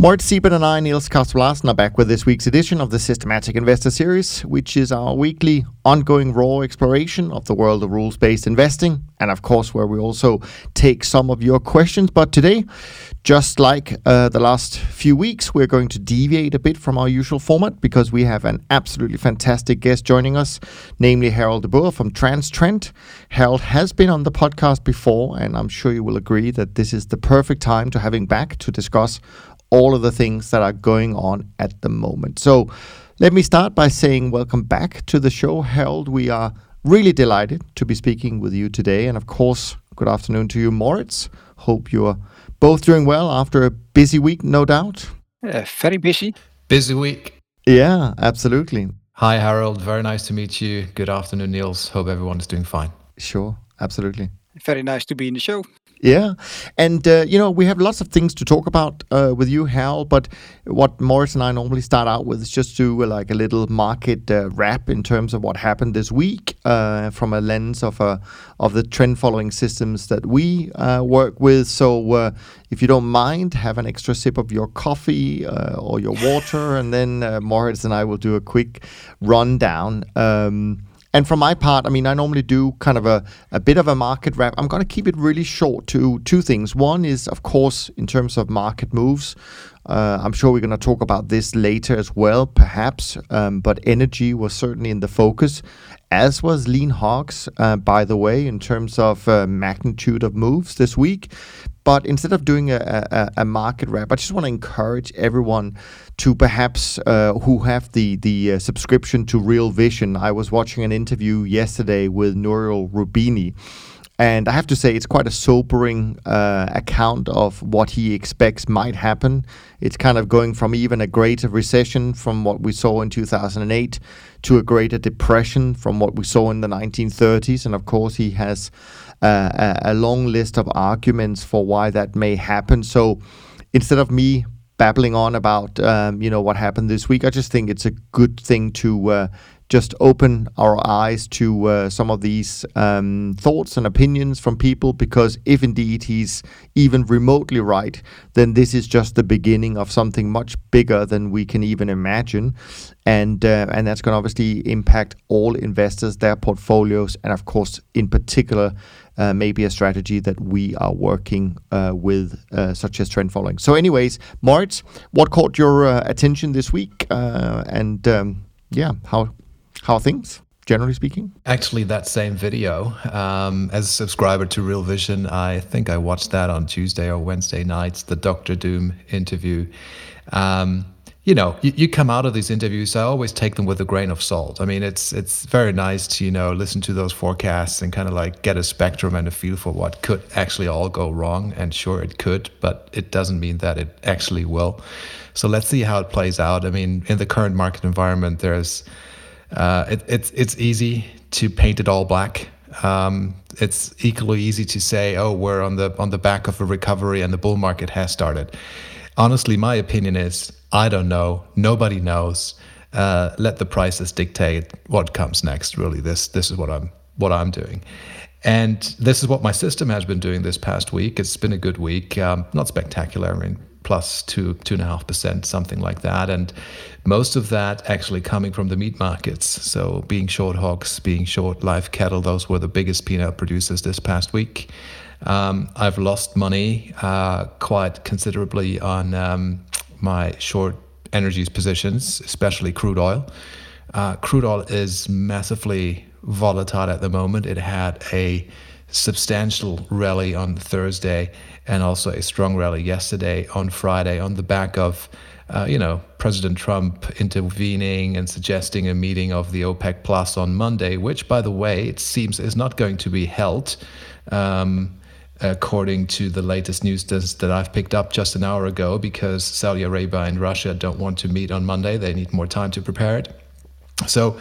Mort Seibert and I, Niels Kaastrup are back with this week's edition of the Systematic Investor Series, which is our weekly ongoing raw exploration of the world of rules based investing, and of course, where we also take some of your questions. But today, just like uh, the last few weeks, we're going to deviate a bit from our usual format because we have an absolutely fantastic guest joining us, namely Harold de Boer from TransTrend. Harold has been on the podcast before, and I'm sure you will agree that this is the perfect time to have him back to discuss all of the things that are going on at the moment. So let me start by saying welcome back to the show, Harold. We are really delighted to be speaking with you today. And of course, good afternoon to you, Moritz. Hope you're both doing well after a busy week, no doubt. Yeah, very busy. Busy week. Yeah, absolutely. Hi, Harold. Very nice to meet you. Good afternoon, Niels. Hope everyone is doing fine. Sure, absolutely. Very nice to be in the show. Yeah, and uh, you know we have lots of things to talk about uh, with you, Hal. But what Moritz and I normally start out with is just to uh, like a little market uh, wrap in terms of what happened this week uh, from a lens of uh, of the trend following systems that we work with. So if you don't mind, have an extra sip of your coffee or your water, and then Moritz and I will do a quick rundown. Um, and from my part, I mean, I normally do kind of a, a bit of a market wrap. I'm going to keep it really short to two things. One is, of course, in terms of market moves. Uh, I'm sure we're going to talk about this later as well, perhaps. Um, but energy was certainly in the focus, as was lean hogs, uh, by the way, in terms of uh, magnitude of moves this week. But instead of doing a, a, a market wrap, I just want to encourage everyone to perhaps uh, who have the the uh, subscription to Real Vision. I was watching an interview yesterday with Nouriel Roubini. And I have to say, it's quite a sobering uh, account of what he expects might happen. It's kind of going from even a greater recession from what we saw in 2008 to a greater depression from what we saw in the 1930s. And of course, he has a, a long list of arguments for why that may happen. So instead of me babbling on about um, you know what happened this week. I just think it's a good thing to uh, just open our eyes to uh, some of these um, thoughts and opinions from people because if indeed he's even remotely right, then this is just the beginning of something much bigger than we can even imagine, and uh, and that's going to obviously impact all investors, their portfolios, and of course, in particular, uh, maybe a strategy that we are working uh, with, uh, such as trend following. So, anyways, Moritz, what caught your uh, attention this week, uh, and um, yeah, how how are things? Generally speaking, actually, that same video um, as a subscriber to Real Vision, I think I watched that on Tuesday or Wednesday nights, the Doctor Doom interview. Um, you know, you, you come out of these interviews. I always take them with a grain of salt. I mean, it's it's very nice to you know listen to those forecasts and kind of like get a spectrum and a feel for what could actually all go wrong. And sure, it could, but it doesn't mean that it actually will. So let's see how it plays out. I mean, in the current market environment, there's uh, it, it's it's easy to paint it all black. Um, it's equally easy to say, oh, we're on the on the back of a recovery and the bull market has started. Honestly, my opinion is I don't know. Nobody knows. Uh, let the prices dictate what comes next. Really, this this is what I'm what I'm doing, and this is what my system has been doing this past week. It's been a good week, um, not spectacular. I mean, plus two two and a half percent, something like that, and most of that actually coming from the meat markets. So being short hogs, being short live cattle, those were the biggest P&L producers this past week. Um, I've lost money uh, quite considerably on um, my short energies positions, especially crude oil. Uh, crude oil is massively volatile at the moment. It had a substantial rally on Thursday and also a strong rally yesterday on Friday on the back of, uh, you know, President Trump intervening and suggesting a meeting of the OPEC Plus on Monday, which, by the way, it seems is not going to be held. Um, according to the latest news that I've picked up just an hour ago, because Saudi Arabia and Russia don't want to meet on Monday. They need more time to prepare it. So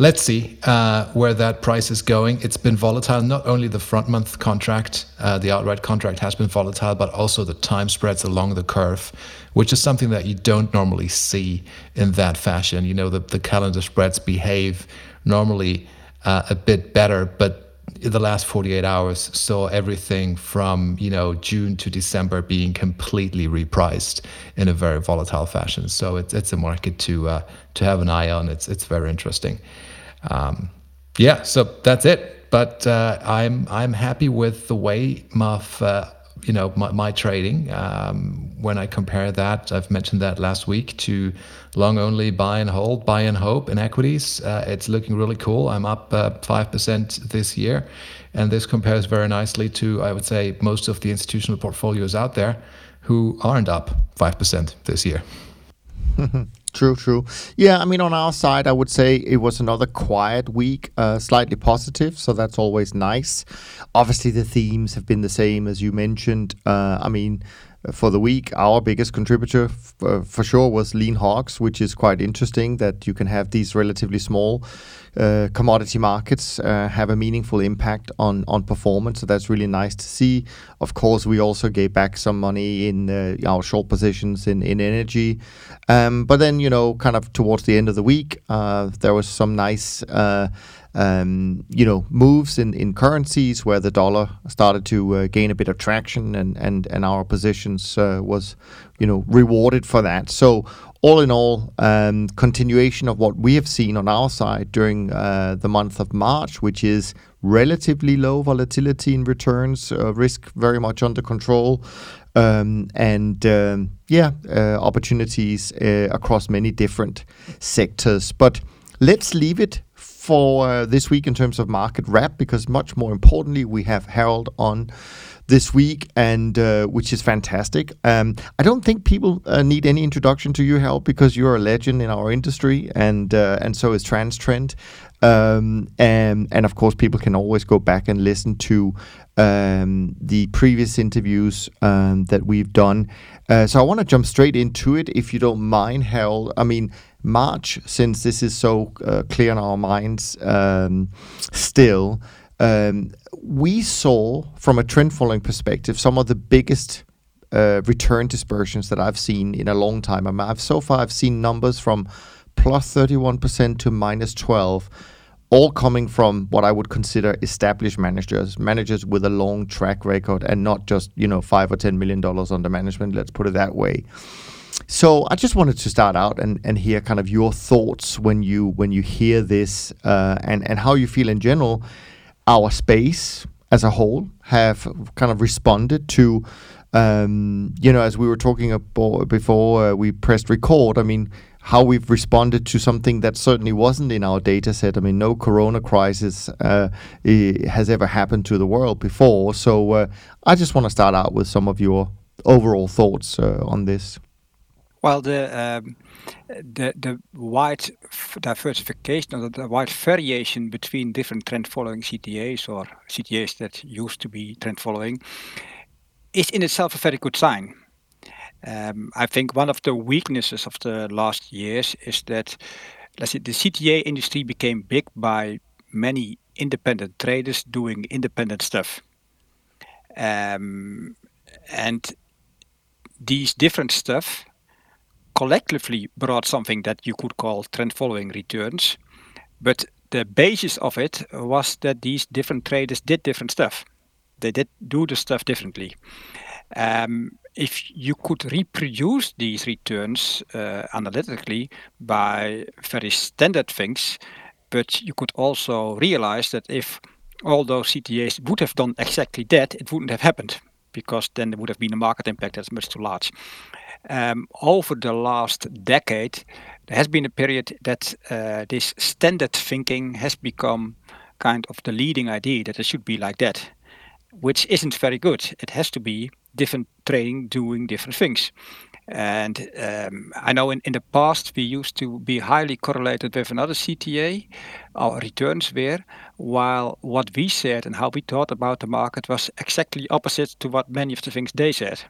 let's see uh, where that price is going. It's been volatile. Not only the front month contract, uh, the outright contract has been volatile, but also the time spreads along the curve, which is something that you don't normally see in that fashion. You know, the, the calendar spreads behave normally uh, a bit better, but the last 48 hours saw everything from you know June to December being completely repriced in a very volatile fashion. So it's it's a market to uh, to have an eye on. It's it's very interesting. Um, yeah, so that's it. But uh, I'm I'm happy with the way MAF, uh, you know, my, my trading. Um, when I compare that, I've mentioned that last week to long only buy and hold, buy and hope in equities. Uh, it's looking really cool. I'm up uh, five percent this year, and this compares very nicely to I would say most of the institutional portfolios out there who aren't up five percent this year. True, true. Yeah, I mean, on our side, I would say it was another quiet week, uh, slightly positive, so that's always nice. Obviously, the themes have been the same as you mentioned. Uh, I mean, for the week, our biggest contributor f- uh, for sure was lean hogs, which is quite interesting that you can have these relatively small uh, commodity markets uh, have a meaningful impact on on performance. So that's really nice to see. Of course, we also gave back some money in uh, our short positions in in energy, um, but then you know, kind of towards the end of the week, uh, there was some nice. Um, you know, moves in, in currencies where the dollar started to uh, gain a bit of traction, and and and our positions uh, was, you know, rewarded for that. So all in all, um, continuation of what we have seen on our side during uh, the month of March, which is relatively low volatility in returns, uh, risk very much under control, um, and um, yeah, uh, opportunities uh, across many different sectors. But let's leave it for uh, this week in terms of market wrap because much more importantly we have Harold on this week and uh, which is fantastic. Um, I don't think people uh, need any introduction to you, Harold, because you're a legend in our industry and uh, and so is TransTrend. Um, and and of course people can always go back and listen to um, the previous interviews um, that we've done. Uh, so I want to jump straight into it, if you don't mind, Harold. I mean, March, since this is so uh, clear in our minds um, still, um, we saw from a trend following perspective some of the biggest uh, return dispersions that I've seen in a long time. I mean, I've so far I've seen numbers from plus 31% to minus 12 all coming from what I would consider established managers, managers with a long track record and not just, you know, 5 or 10 million dollars under management, let's put it that way. So I just wanted to start out and, and hear kind of your thoughts when you when you hear this uh, and and how you feel in general. Our space as a whole have kind of responded to, um, you know, as we were talking about before uh, we pressed record. I mean, how we've responded to something that certainly wasn't in our data set. I mean, no corona crisis uh, has ever happened to the world before. So uh, I just want to start out with some of your overall thoughts uh, on this. Well, the um, the the wide diversification or the wide variation between different trend following CTAs or CTAs that used to be trend following is in itself a very good sign. Um, I think one of the weaknesses of the last years is that let's say the CTA industry became big by many independent traders doing independent stuff. Um, and these different stuff collectively brought something that you could call trend following returns. But the basis of it was that these different traders did different stuff. They did do the stuff differently. Um, if you could reproduce these returns uh, analytically by very standard things, but you could also realize that if all those CTAs would have done exactly that, it wouldn't have happened because then there would have been a market impact that's much too large. Um, over the last decade, there has been a period that uh, this standard thinking has become kind of the leading idea that it should be like that, which isn't very good. It has to be different trading doing different things. And um, I know in, in the past we used to be highly correlated with another CTA. Our returns were, while what we said and how we thought about the market was exactly opposite to what many of the things they said.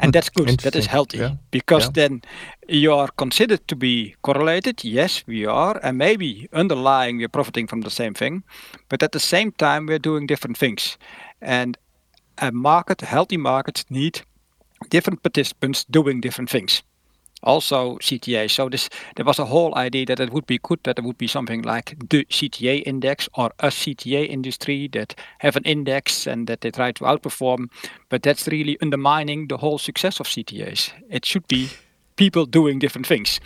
And that's good. that is healthy yeah. because yeah. then you are considered to be correlated. Yes, we are, and maybe underlying we're profiting from the same thing, but at the same time we're doing different things, and a market, healthy markets need different participants doing different things also CTA. So this there was a whole idea that it would be good that there would be something like the CTA index or a CTA industry that have an index and that they try to outperform. But that's really undermining the whole success of CTAs. It should be people doing different things.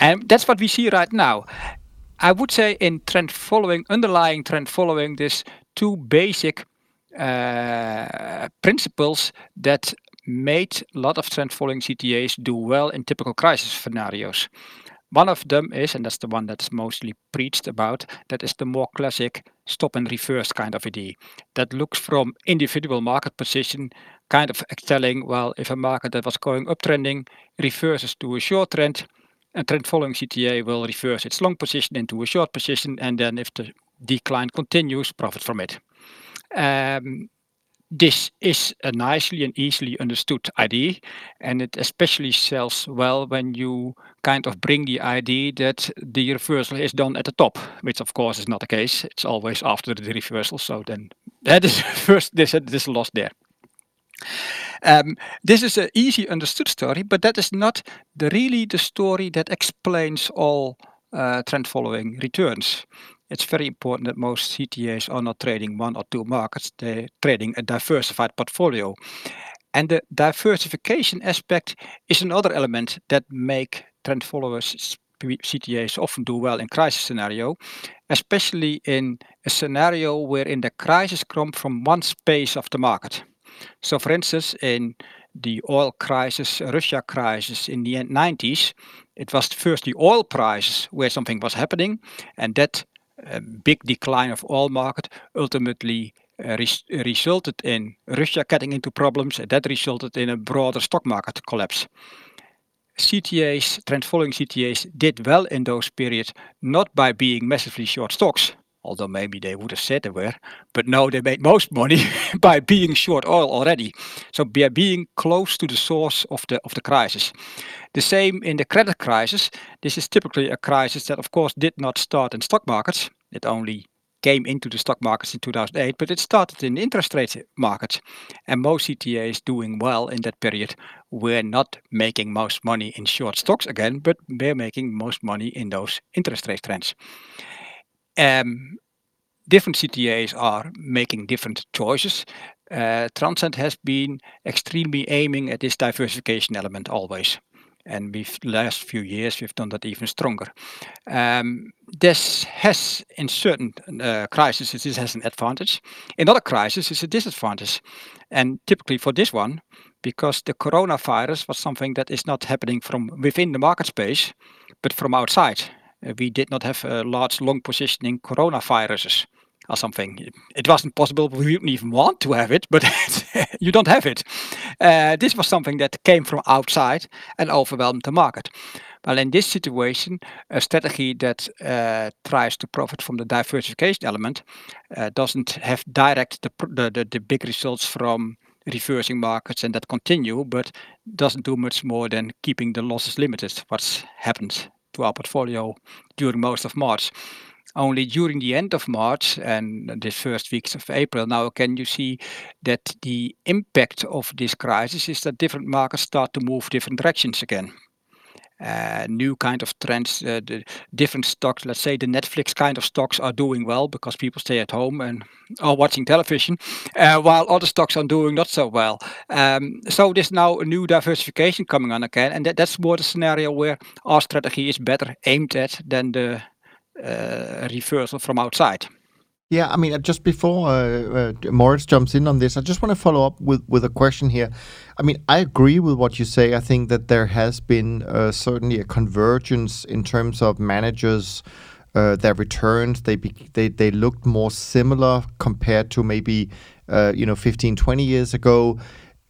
And that's what we see right now. I would say in trend following, underlying trend following, this two basic uh, principles that made a lot of trend following CTAs do well in typical crisis scenarios. One of them is, and that's the one that's mostly preached about, that is the more classic stop and reverse kind of idea. That looks from individual market position, kind of telling, well, if a market that was going uptrending reverses to a short trend, a trend following CTA will reverse its long position into a short position, and then if the decline continues, profit from it. Um, this is a nicely and easily understood idea, and it especially sells well when you kind of bring the idea that the reversal is done at the top, which of course is not the case. It's always after the reversal, so then that is first this this loss there. Um, this is an easy understood story, but that is not the, really the story that explains all uh, trend following returns it's very important that most CTAs are not trading one or two markets, they're trading a diversified portfolio. And the diversification aspect is another element that make trend followers CTAs often do well in crisis scenario, especially in a scenario wherein the crisis comes from one space of the market. So for instance, in the oil crisis, Russia crisis in the 90s, it was first the oil prices where something was happening, and that big decline of oil market ultimately uh, res resulted in Russia getting into problems and that resulted in a broader stock market collapse. CTAs, trend following CTAs did well in those periods, not by being massively short stocks, although maybe they would have said they were, but no, they made most money by being short oil already. So by being close to the source of the of the crisis. The same in the credit crisis. This is typically a crisis that of course did not start in stock markets. It only came into the stock markets in 2008, but it started in the interest rate markets. And most CTAs doing well in that period were not making most money in short stocks again, but were making most money in those interest rate trends um, different CTAs are making different choices. Uh, Transtrend has been extremely aiming at this diversification element always. And we've last few years we've done that even stronger. Um, this has in certain uh, crises this has an advantage. In other crises it's a disadvantage. And typically for this one, because the coronavirus was something that is not happening from within the market space, but from outside. Uh, we did not have a large long positioning coronaviruses or something. It wasn't possible. We didn't even want to have it, but you don't have it. Uh, this was something that came from outside and overwhelmed the market. Well, in this situation, a strategy that uh, tries to profit from the diversification element uh, doesn't have direct the, the, the, the big results from reversing markets and that continue, but doesn't do much more than keeping the losses limited. What's happened to our portfolio during most of March. Only during the end of March and the first weeks of April, now can you see that the impact of this crisis is that different markets start to move different directions again uh, new kind of trends, uh, the different stocks. Let's say the Netflix kind of stocks are doing well because people stay at home and are watching television, uh, while other stocks are doing not so well. Um, so there's now a new diversification coming on again, and that, that's more the scenario where our strategy is better aimed at than the uh, reversal from outside. Yeah, I mean, uh, just before uh, uh, Moritz jumps in on this, I just want to follow up with, with a question here. I mean, I agree with what you say. I think that there has been uh, certainly a convergence in terms of managers, uh, their returns. They, be, they they looked more similar compared to maybe uh, you know 15, 20 years ago.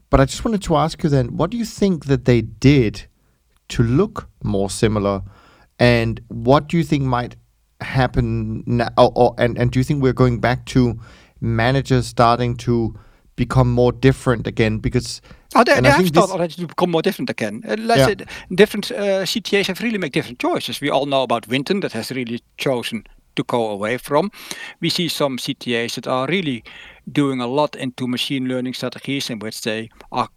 But I just wanted to ask you then, what do you think that they did to look more similar, and what do you think might happen now? Or, or, and, and do you think we're going back to managers starting to become more different again? Because Oh, they, they I have started already to become more different again. Uh, let's Yeah. say different uh, CTAs have really made different choices. We all know about Winton that has really chosen to go away from. We see some CTAs that are really doing a lot into machine learning strategies in which they are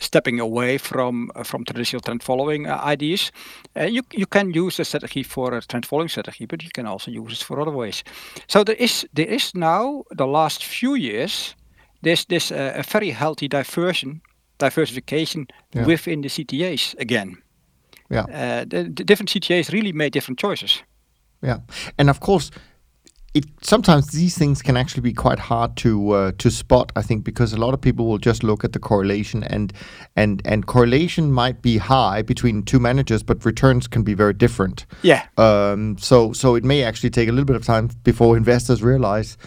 stepping away from uh, from traditional trend following uh, ideas. Uh, you you can use a strategy for a trend following strategy, but you can also use it for other ways. So there is there is now the last few years there's this uh, a very healthy diversion diversification Yeah. within the CTAs again. yeah, Uh, the, the different CTAs really made different choices. yeah, and of course, it sometimes these things can actually be quite hard to uh, to spot. I think because a lot of people will just look at the correlation and and and correlation might be high between two managers, but returns can be very different. Yeah. Um, so so it may actually take a little bit of time before investors realize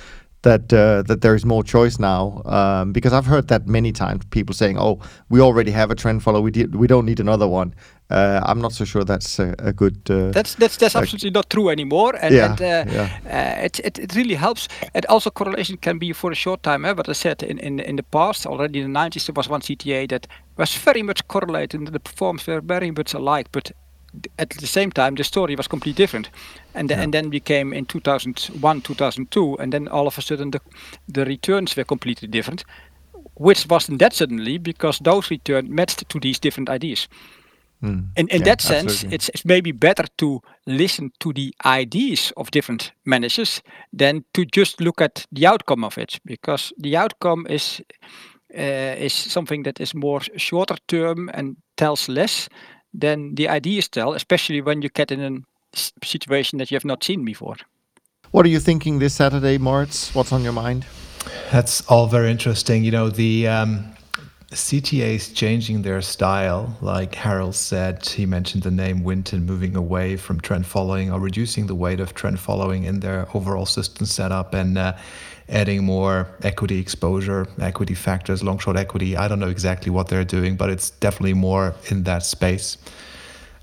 that uh, that there is more choice now. Um, because I've heard that many times, people saying, "Oh, we already have a trend follow. We did, we don't need another one." Uh, I'm not so sure that's a, a good. Uh, That's that's that's absolutely not true anymore, and, Yeah, and uh, yeah. uh, it, it it really helps. And also correlation can be for a short time. Eh? But I said in, in in the past, already in the 90s, there was one CTA that was very much correlated, and the performance were very much alike, but at the same time the story was completely different. And th- and then we came in 2001 2002 and then all of a sudden the the returns were completely different which wasn't that suddenly because those returns matched to these different ideas. Mm, in, in yeah, that sense, absolutely. it's, it's maybe better to listen to the ideas of different managers than to just look at the outcome of it, because the outcome is uh, is something that is more shorter term and tells less than the ideas tell, especially when you get in a s- situation that you have not seen before. What are you thinking this Saturday, Moritz? What's on your mind? That's all very interesting. You know, the um, CTAs changing their style, like Harold said, he mentioned the name Winton moving away from trend following or reducing the weight of trend following in their overall system setup and uh, adding more equity exposure, equity factors, long short equity. I don't know exactly what they're doing, but it's definitely more in that space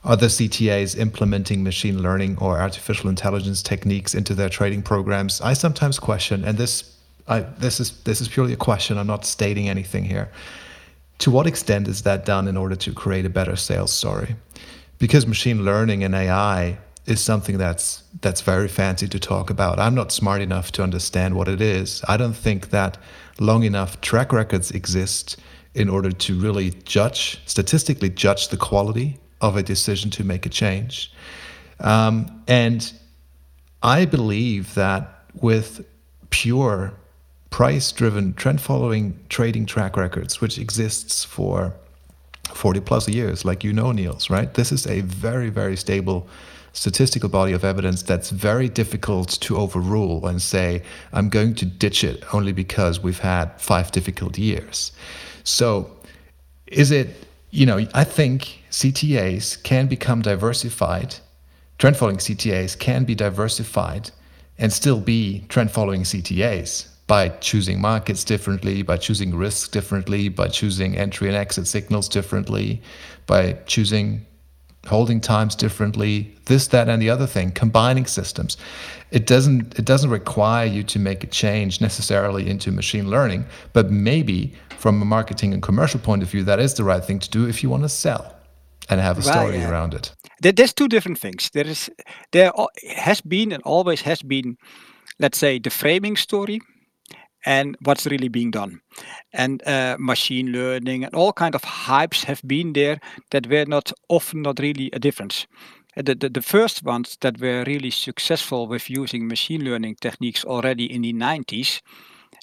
other CTAs implementing machine learning or artificial intelligence techniques into their trading programs. I sometimes question, and this I, this is this is purely a question. I'm not stating anything here. To what extent is that done in order to create a better sales story? Because machine learning and AI is something that's that's very fancy to talk about. I'm not smart enough to understand what it is. I don't think that long enough track records exist in order to really judge, statistically judge the quality of a decision to make a change. Um, and I believe that with pure price driven trend following trading track records, which exists for 40 plus years, like you know, Niels, right? This is a very, very stable statistical body of evidence that's very difficult to overrule and say, I'm going to ditch it only because we've had five difficult years. So, is it, you know, I think CTAs can become diversified, trend following CTAs can be diversified and still be trend following CTAs by choosing markets differently, by choosing risks differently, by choosing entry and exit signals differently, by choosing holding times differently this that and the other thing combining systems it doesn't it doesn't require you to make a change necessarily into machine learning but maybe from a marketing and commercial point of view that is the right thing to do if you want to sell and have a story yeah. around it There, there's two different things. There is there has been and always has been, let's say, the framing story, and what's really being done, and uh, machine learning and all kind of hypes have been there that were not often not really a difference. Uh, The, the, the first ones that were really successful with using machine learning techniques already in the 90s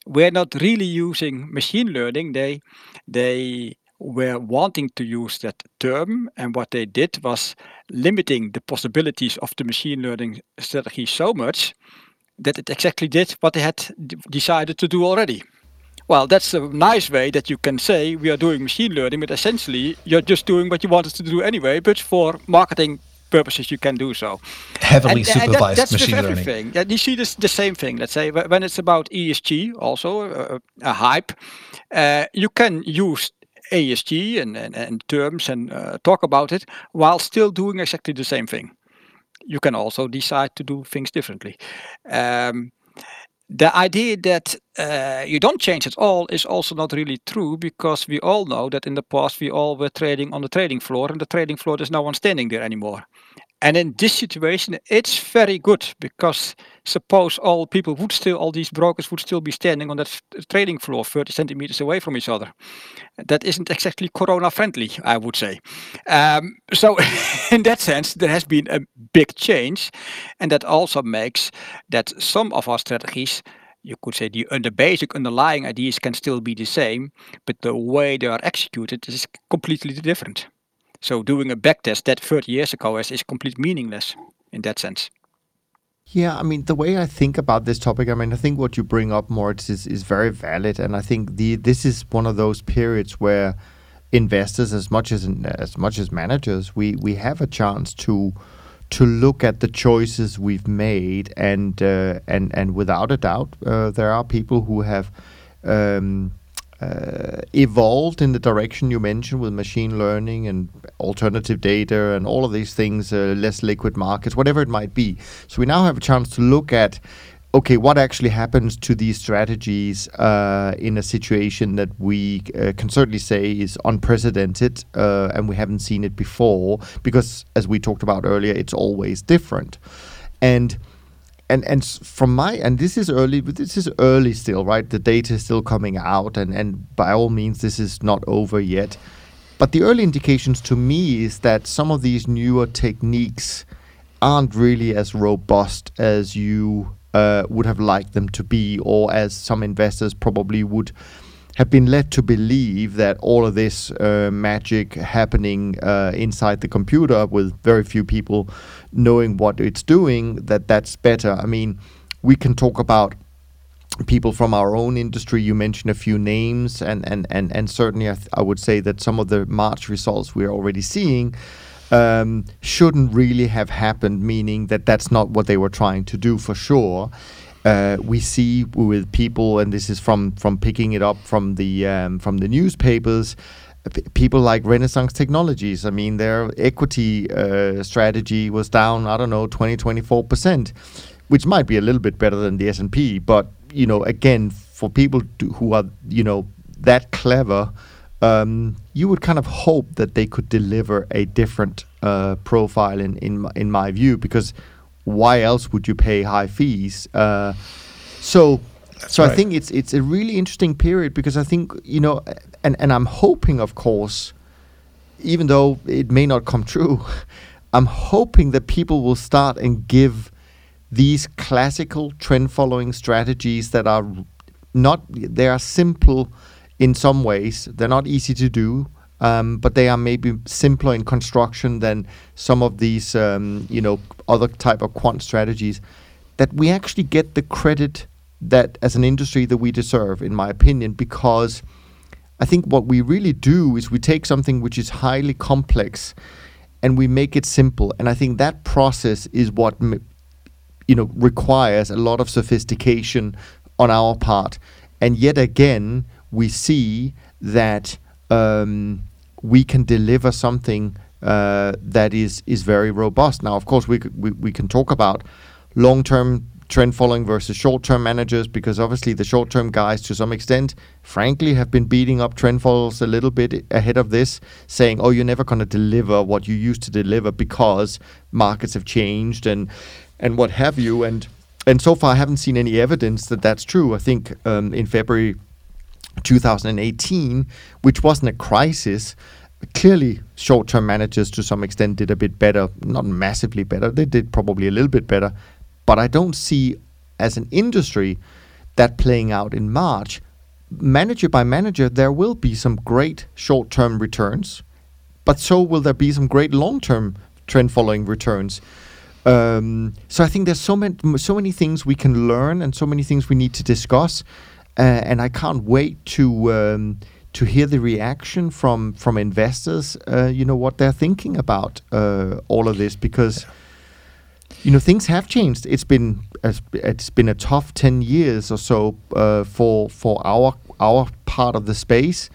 were not really using machine learning. They they were wanting to use that term, and what they did was limiting the possibilities of the machine learning strategy so much that it exactly did what they had d- decided to do already. Well, that's a nice way that you can say we are doing machine learning, but essentially you're just doing what you wanted to do anyway, but for marketing purposes you can do so. heavily And- and that- supervised that's machine with learning everything. Yeah, you see this the same thing. Let's say when it's about ESG, also uh, a hype, uh, you can use ESG and, and, and terms and uh, talk about it while still doing exactly the same thing. You can also decide to do things differently. Um, the idea that uh, you don't change at all is also not really true because we all know that in the past we all were trading on the trading floor and the trading floor there's no one standing there anymore. And in this situation, it's very good because suppose all people would still, all these brokers would still be standing on that trading floor 30 centimeters away from each other. That isn't exactly corona friendly, I would say. Um, so, in that sense, there has been a big change. And that also makes that some of our strategies you could say the basic underlying ideas can still be the same, but the way they are executed is completely different. So doing a backtest that 30 years ago is, is complete meaningless in that sense. Yeah, I mean the way I think about this topic, I mean I think what you bring up, Moritz, is, is very valid, and I think the this is one of those periods where investors, as much as as much as managers, we we have a chance to to look at the choices we've made, and uh, and and without a doubt, uh, there are people who have um, uh, evolved in the direction you mentioned with machine learning and alternative data and all of these things, uh, less liquid markets, whatever it might be. So we now have a chance to look at okay, what actually happens to these strategies uh, in a situation that we uh, can certainly say is unprecedented uh, and we haven't seen it before because, as we talked about earlier, it's always different. And and and from my and this is early this is early still right? The data is still coming out and and by all means this is not over yet. But the early indications to me is that some of these newer techniques aren't really as robust as you uh, would have liked them to be or as some investors probably would have been led to believe that all of this uh, magic happening uh, inside the computer with very few people knowing what it's doing, that that's better. I mean, we can talk about people from our own industry. You mentioned a few names, and and and and certainly I, th- I would say that some of the March results we're already seeing. Um, shouldn't really have happened, meaning that that's not what they were trying to do for sure. Uh, we see with people, and this is from from picking it up from the um, from the newspapers, people like Renaissance Technologies. I mean, their equity uh, strategy was down, I don't know, 20, 24%, which might be a little bit better than the S&P. But, you know, again, for people to, who are, you know, that clever, um, you would kind of hope that they could deliver a different uh, profile in, in, in my view, because why else would you pay high fees? Uh, so that's so right. I think it's it's a really interesting period because I think you know, and and I'm hoping, of course, even though it may not come true, I'm hoping that people will start and give these classical trend following strategies that are not they are simple in some ways. They're not easy to do. Um, but they are maybe simpler in construction than some of these, um, you know, other type of quant strategies. That we actually get the credit that as an industry that we deserve, in my opinion, because I think what we really do is we take something which is highly complex and we make it simple. And I think that process is what you know requires a lot of sophistication on our part. And yet again, we see that um, we can deliver something uh, that is is very robust. Now, of course, we, we we can talk about long term trend following versus short term managers because obviously the short term guys, to some extent, frankly, have been beating up trend followers a little bit ahead of this, saying, oh, you're never going to deliver what you used to deliver because markets have changed and, and what have you. And, and so far, I haven't seen any evidence that that's true. I think um, in February 2018, which wasn't a crisis, clearly short-term managers to some extent did a bit better not massively better they did probably a little bit better but I don't see as an industry that playing out in March. Manager by manager, there will be some great short term returns, but so will there be some great long term trend following returns. Um, so I think there's so many so many things we can learn and so many things we need to discuss, uh, and I can't wait to um, to hear the reaction from from investors. Uh, you know what they're thinking about uh, all of this because you know things have changed. It's been it's been a tough ten years or so uh, for for our our part of the space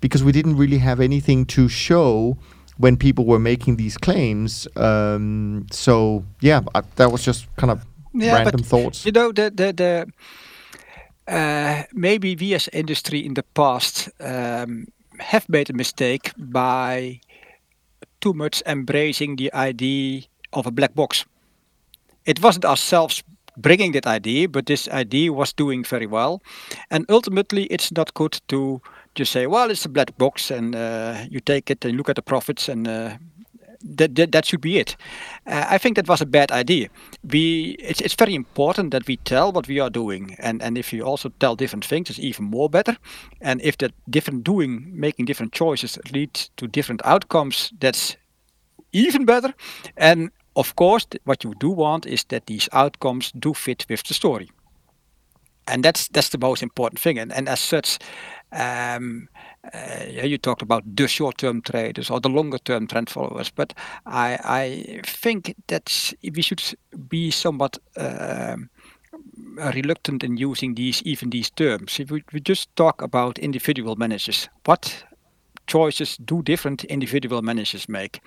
because we didn't really have anything to show when people were making these claims. Um, so yeah, I, that was just kind of yeah, random thoughts. You know the the the uh, maybe we as industry in the past um, have made a mistake by too much embracing the idea of a black box. It wasn't ourselves bringing that idea, but this idea was doing very well. And ultimately, it's not good to just say, well, it's a black box and uh, you take it and look at the profits and uh, that, that, that should be it. Uh, I think that was a bad idea. We it's, it's very important that we tell what we are doing, and and if you also tell different things, it's even more better. And if that different doing, making different choices leads to different outcomes, that's even better. And of course, what you do want is that these outcomes do fit with the story. And that's that's the most important thing. And and as such, um, uh, you talked about the short-term traders or the longer-term trend followers, but I, I think that we should be somewhat uh, reluctant in using these even these terms. If we, we just talk about individual managers, what choices do different individual managers make?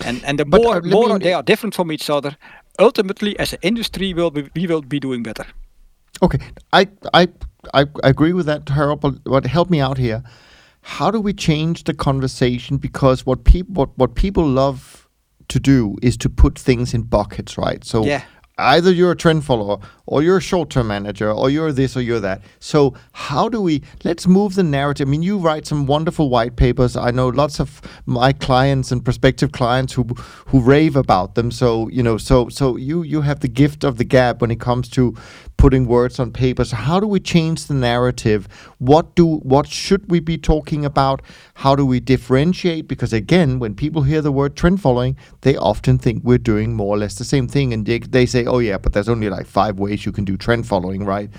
And and the but, more, more they are different from each other, ultimately as an industry will be, we will be doing better. Okay, I I I, agree with that, Harold. But, but help me out here. How do we change the conversation? Because what people what, what people love to do is to put things in buckets, right? So yeah either you're a trend follower or you're a short-term manager or you're this or you're that. So how do we let's move the narrative. I mean you write some wonderful white papers. I know lots of my clients and prospective clients who who rave about them. So you know so so you you have the gift of the gab when it comes to putting words on paper so how do we change the narrative? What do what should we be talking about? How do we differentiate? Because again when people hear the word trend following they often think we're doing more or less the same thing. And they, they say oh yeah but there's only like five ways you can do trend following right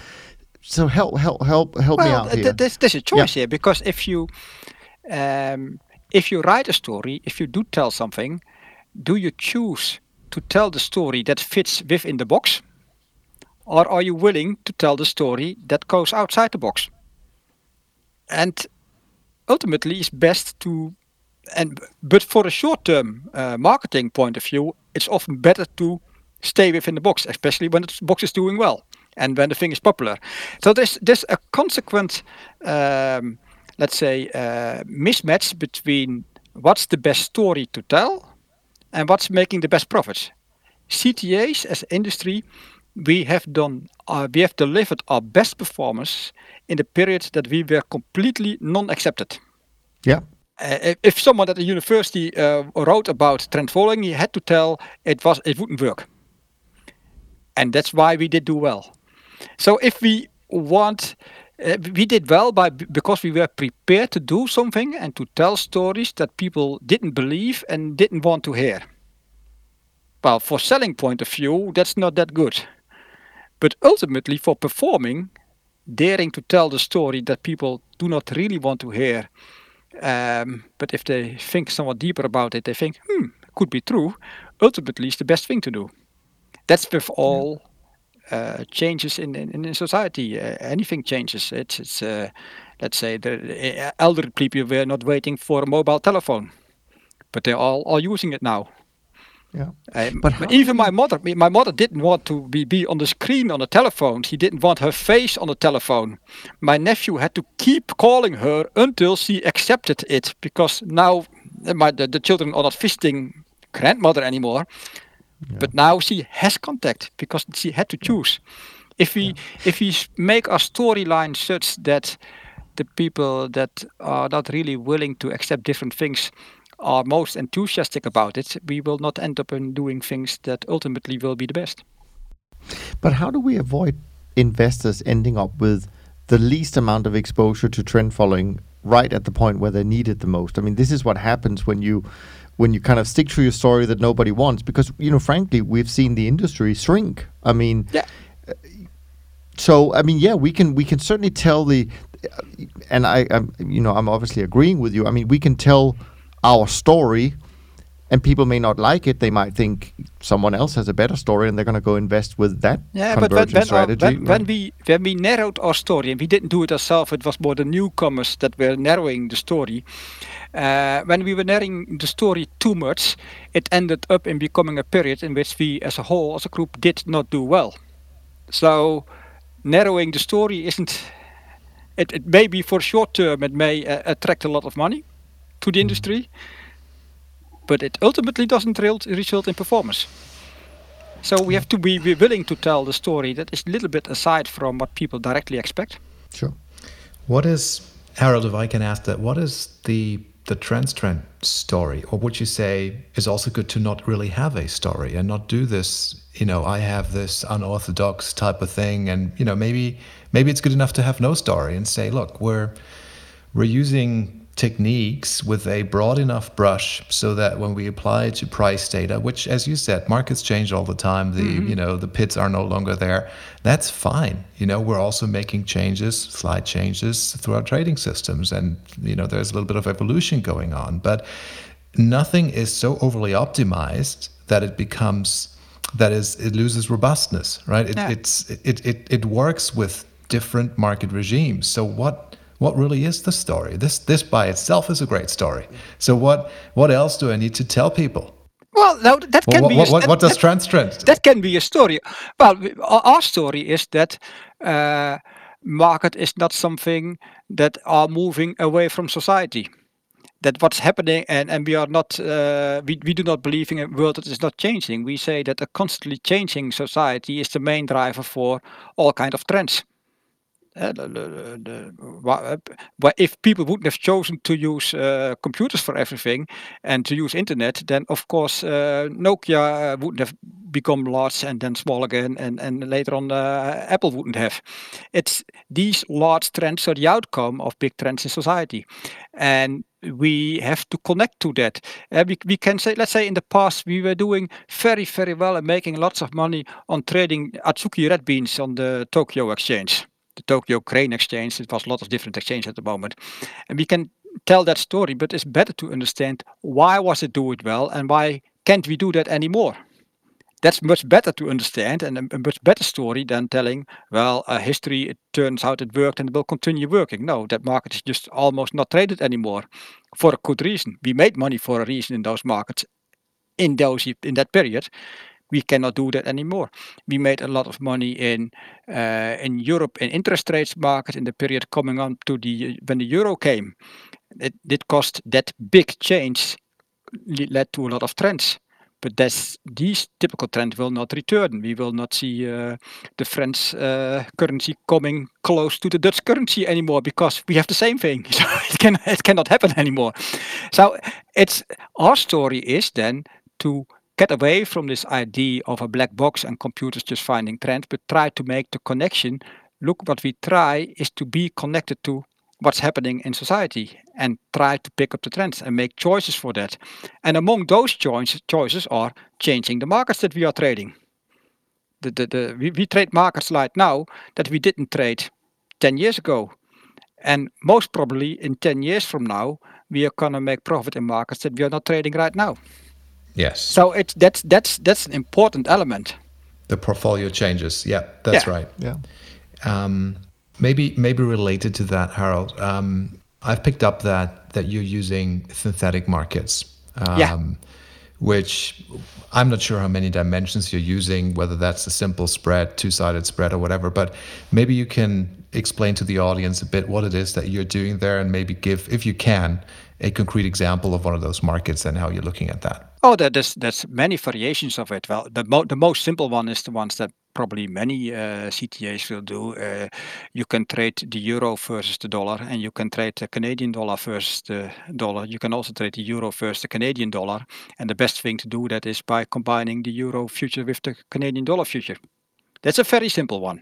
so help help help help well, me out here there's, there's a choice yeah. here because if you um, if you write a story if you do tell something do you choose to tell the story that fits within the box or are you willing to tell the story that goes outside the box? And ultimately, it's best to, and but for a short-term uh, marketing point of view, it's often better to stay within the box, especially when the box is doing well and when the thing is popular. So there's there's a consequent, um, let's say, uh, mismatch between what's the best story to tell and what's making the best profits. CTAs as industry we have done uh, we have delivered our best performance in the period that we were completely non-accepted. Yeah. Uh, if someone at the university uh, wrote about trend following, he had to tell it was it wouldn't work, and that's why we did do well. So if we want, uh, we did well by because we were prepared to do something and to tell stories that people didn't believe and didn't want to hear. Well, for selling point of view, that's not that good. But ultimately, for performing, daring to tell the story that people do not really want to hear, um, but if they think somewhat deeper about it, they think, hmm, could be true. Ultimately, is the best thing to do. That's with all uh, changes in, in, in society. Uh, anything changes. It's, it's uh, let's say, the uh, elderly people were not waiting for a mobile telephone, but they're all, all using it now. Yeah. Um, but, but even my mother, my mother didn't want to be, be on the screen on the telephone. She didn't want her face on the telephone. My nephew had to keep calling her until she accepted it because now uh, my, the, the children are not visiting grandmother anymore. Yeah. But now she has contact because she had to choose. If we yeah. if we make our storyline such that the people that are not really willing to accept different things are most enthusiastic about it, we will not end up in doing things that ultimately will be the best. But how do we avoid investors ending up with the least amount of exposure to trend following right at the point where they need it the most? I mean, this is what happens when you when you kind of stick to your story that nobody wants because you know frankly we've seen the industry shrink i mean yeah. so i mean yeah we can we can certainly tell the and i I'm, you know i'm obviously agreeing with you i mean we can tell our story and people may not like it. They might think someone else has a better story, and they're going to go invest with that yeah, but when, when, strategy. Our, when, when, we when we narrowed our story, and we didn't do it ourselves, it was more the newcomers that were narrowing the story. Uh, when we were narrowing the story too much, it ended up in becoming a period in which we, as a whole, as a group, did not do well. So narrowing the story isn't. It, it may be for short term, it may uh, attract a lot of money to the mm. industry, but it ultimately doesn't result in performance. So we have to be willing to tell the story that is a little bit aside from what people directly expect. Sure. What is Harold? If I can ask that, what is the the Transtrend story, or would you say is also good to not really have a story and not do this? You know, I have this unorthodox type of thing, and you know, maybe maybe it's good enough to have no story and say, look, we're we're using techniques with a broad enough brush so that when we apply it to price data which as you said markets change all the time the mm-hmm. you know the pits are no longer there that's fine you know we're also making changes slight changes through our trading systems and you know there's a little bit of evolution going on but nothing is so overly optimized that it becomes that is it loses robustness right it, yeah. it's it, it it works with different market regimes so what what really is the story? This this by itself is a great story. So what what else do I need to tell people? Well, no, that can what, be. What, a, what, what does Transtrend? That can be a story. Well, our story is that uh, market is not something that are moving away from society. That what's happening, and, and we are not, uh, we, we do not believe in a world that is not changing. We say that a constantly changing society is the main driver for all kind of trends. The, the, the, if people wouldn't have chosen to use uh, computers for everything and to use internet, then of course uh, Nokia eh, wouldn't have become large and then small again, and, and later on Apple wouldn't have. It's these large trends are the outcome of big trends in society, and we have to connect to that. We, we can say, let's say in the past, we were doing very, very well and making lots of money on trading Azuki red beans on the Tokyo exchange the Tokyo Grain Exchange. It was a lot of different exchanges at the moment, and we can tell that story. But it's better to understand why was it do it well and why can't we do that anymore. That's much better to understand and a, much better story than telling, well, history, it turns out it worked and it will continue working. No, that market is just almost not traded anymore for a good reason. We made money for a reason in those markets in those in that period we cannot do that anymore. We made a lot of money in uh, in Europe in interest rates market in the period coming on to the when the euro came. It did cost that big change led to a lot of trends. But that's, these typical trends will not return. We will not see uh, the French uh, currency coming close to the Dutch currency anymore because we have the same thing. So it can it cannot happen anymore. So it's our story is then to get away from this idea of a black box and computers just finding trends, but try to make the connection. Look, what we try is to be connected to what's happening in society and try to pick up the trends and make choices for that. And among those choices, are changing the markets that we are trading. The, the, the, we, we trade markets right now that we didn't trade 10 years ago. And most probably in 10 years from now, we are going to make profit in markets that we are not trading right now. Yes. So it's that's that's that's an important element. The portfolio changes. Yeah, that's yeah. right. Yeah. Um, maybe maybe related to that, Harold. Um, I've picked up that that you're using synthetic markets. Um, yeah. Which I'm not sure how many dimensions you're using, whether that's a simple spread, two-sided spread, or whatever. But maybe you can explain to the audience a bit what it is that you're doing there, and maybe give, if you can, a concrete example of one of those markets and how you're looking at that. Oh, there's there's many variations of it. Well, the mo- the most simple one is the ones that probably many uh, CTAs will do. Uh, you can trade the euro versus the dollar, and you can trade the Canadian dollar versus the dollar. You can also trade the euro versus the Canadian dollar. And the best thing to do that is by combining the euro future with the Canadian dollar future. That's a very simple one.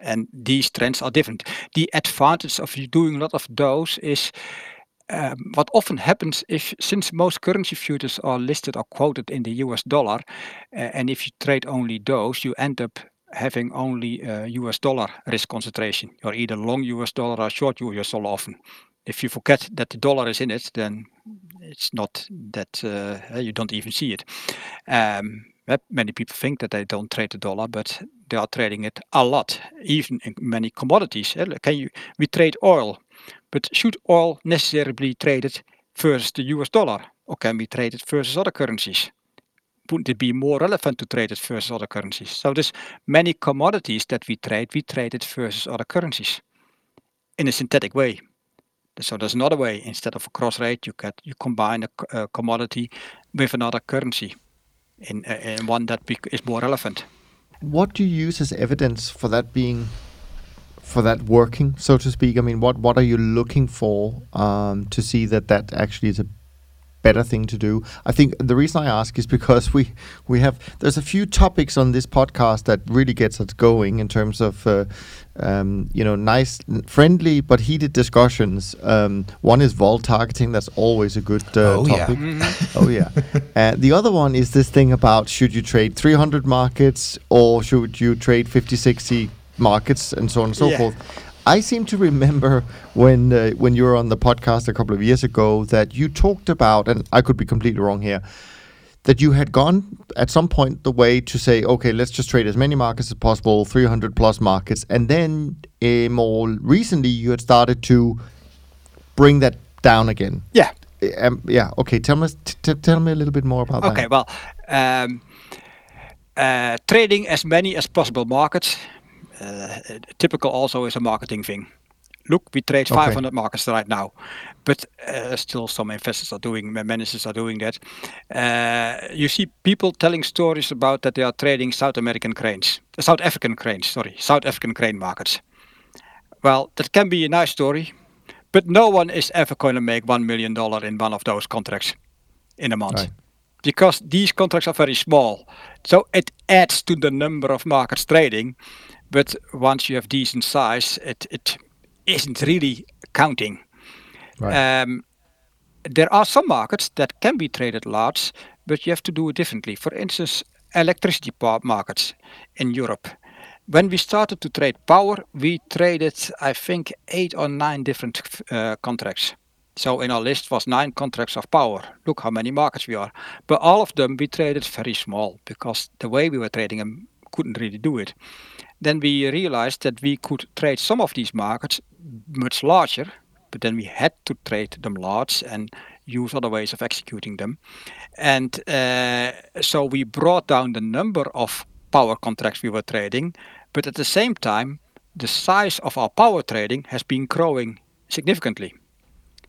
And these trends are different. The advantage of doing a lot of those is um, what often happens if since most currency futures are listed or quoted in the US dollar, uh, and if you trade only those, you end up having only uh, US dollar risk concentration. You're either long US dollar or short US dollar often. If you forget that the dollar is in it, then it's not that uh, you don't even see it. Um, many people think that they don't trade the dollar, but they are trading it a lot, even in many commodities. Can you? We trade oil but should oil necessarily be traded versus the US dollar? Or can be traded versus other currencies? wouldn't it be more relevant to trade it versus other currencies? So there's many commodities that we trade, we trade it versus other currencies in a synthetic way. So there's another way. Instead of a cross rate, you get you combine a, a commodity with another currency in, in one that is more relevant. What do you use as evidence for that being for that working, so to speak? I mean, what what are you looking for um, to see that that actually is a better thing to do. I think the reason I ask is because we we have there's a few topics on this podcast that really gets us going in terms of uh, um, you know nice, friendly but heated discussions. Um, one is vol targeting. That's always a good uh, oh, topic. Yeah. Mm-hmm. oh yeah. uh, the other one is this thing about should you trade 300 markets or should you trade 50, 60 markets and so on and so yeah. forth. I seem to remember when uh, when you were on the podcast a couple of years ago that you talked about, and I could be completely wrong here, that you had gone at some point the way to say, okay, let's just trade as many markets as possible, 300 plus markets, and then uh, more recently you had started to bring that down again. Yeah. Um, yeah. Okay. Tell me. T- tell me a little bit more about okay, that. Okay. Well, um, uh, trading as many as possible markets typical also is a marketing thing. Look, we trade okay. 500 markets right now, but uh, still some investors are doing, managers are doing that. Uh, you see people telling stories about that they are trading South American grains, South African grains, sorry, South African grain markets. Well, that can be a nice story, but no one is ever going to make one million dollar in one of those contracts in a month. Right. Because these contracts are very small. So it adds to the number of markets trading, but once you have decent size, it, it isn't really counting. Right. Um, there are some markets that can be traded large, but you have to do it differently. For instance, electricity markets in Europe. When we started to trade power, we traded, I think, eight or nine different uh, contracts. So in our list was nine contracts of power. Look how many markets we are. But all of them we traded very small because the way we were trading them couldn't really do it then we realized that we could trade some of these markets much larger, but then we had to trade them large and use other ways of executing them. And uh, so we brought down the number of power contracts we were trading, but at the same time, the size of our power trading has been growing significantly.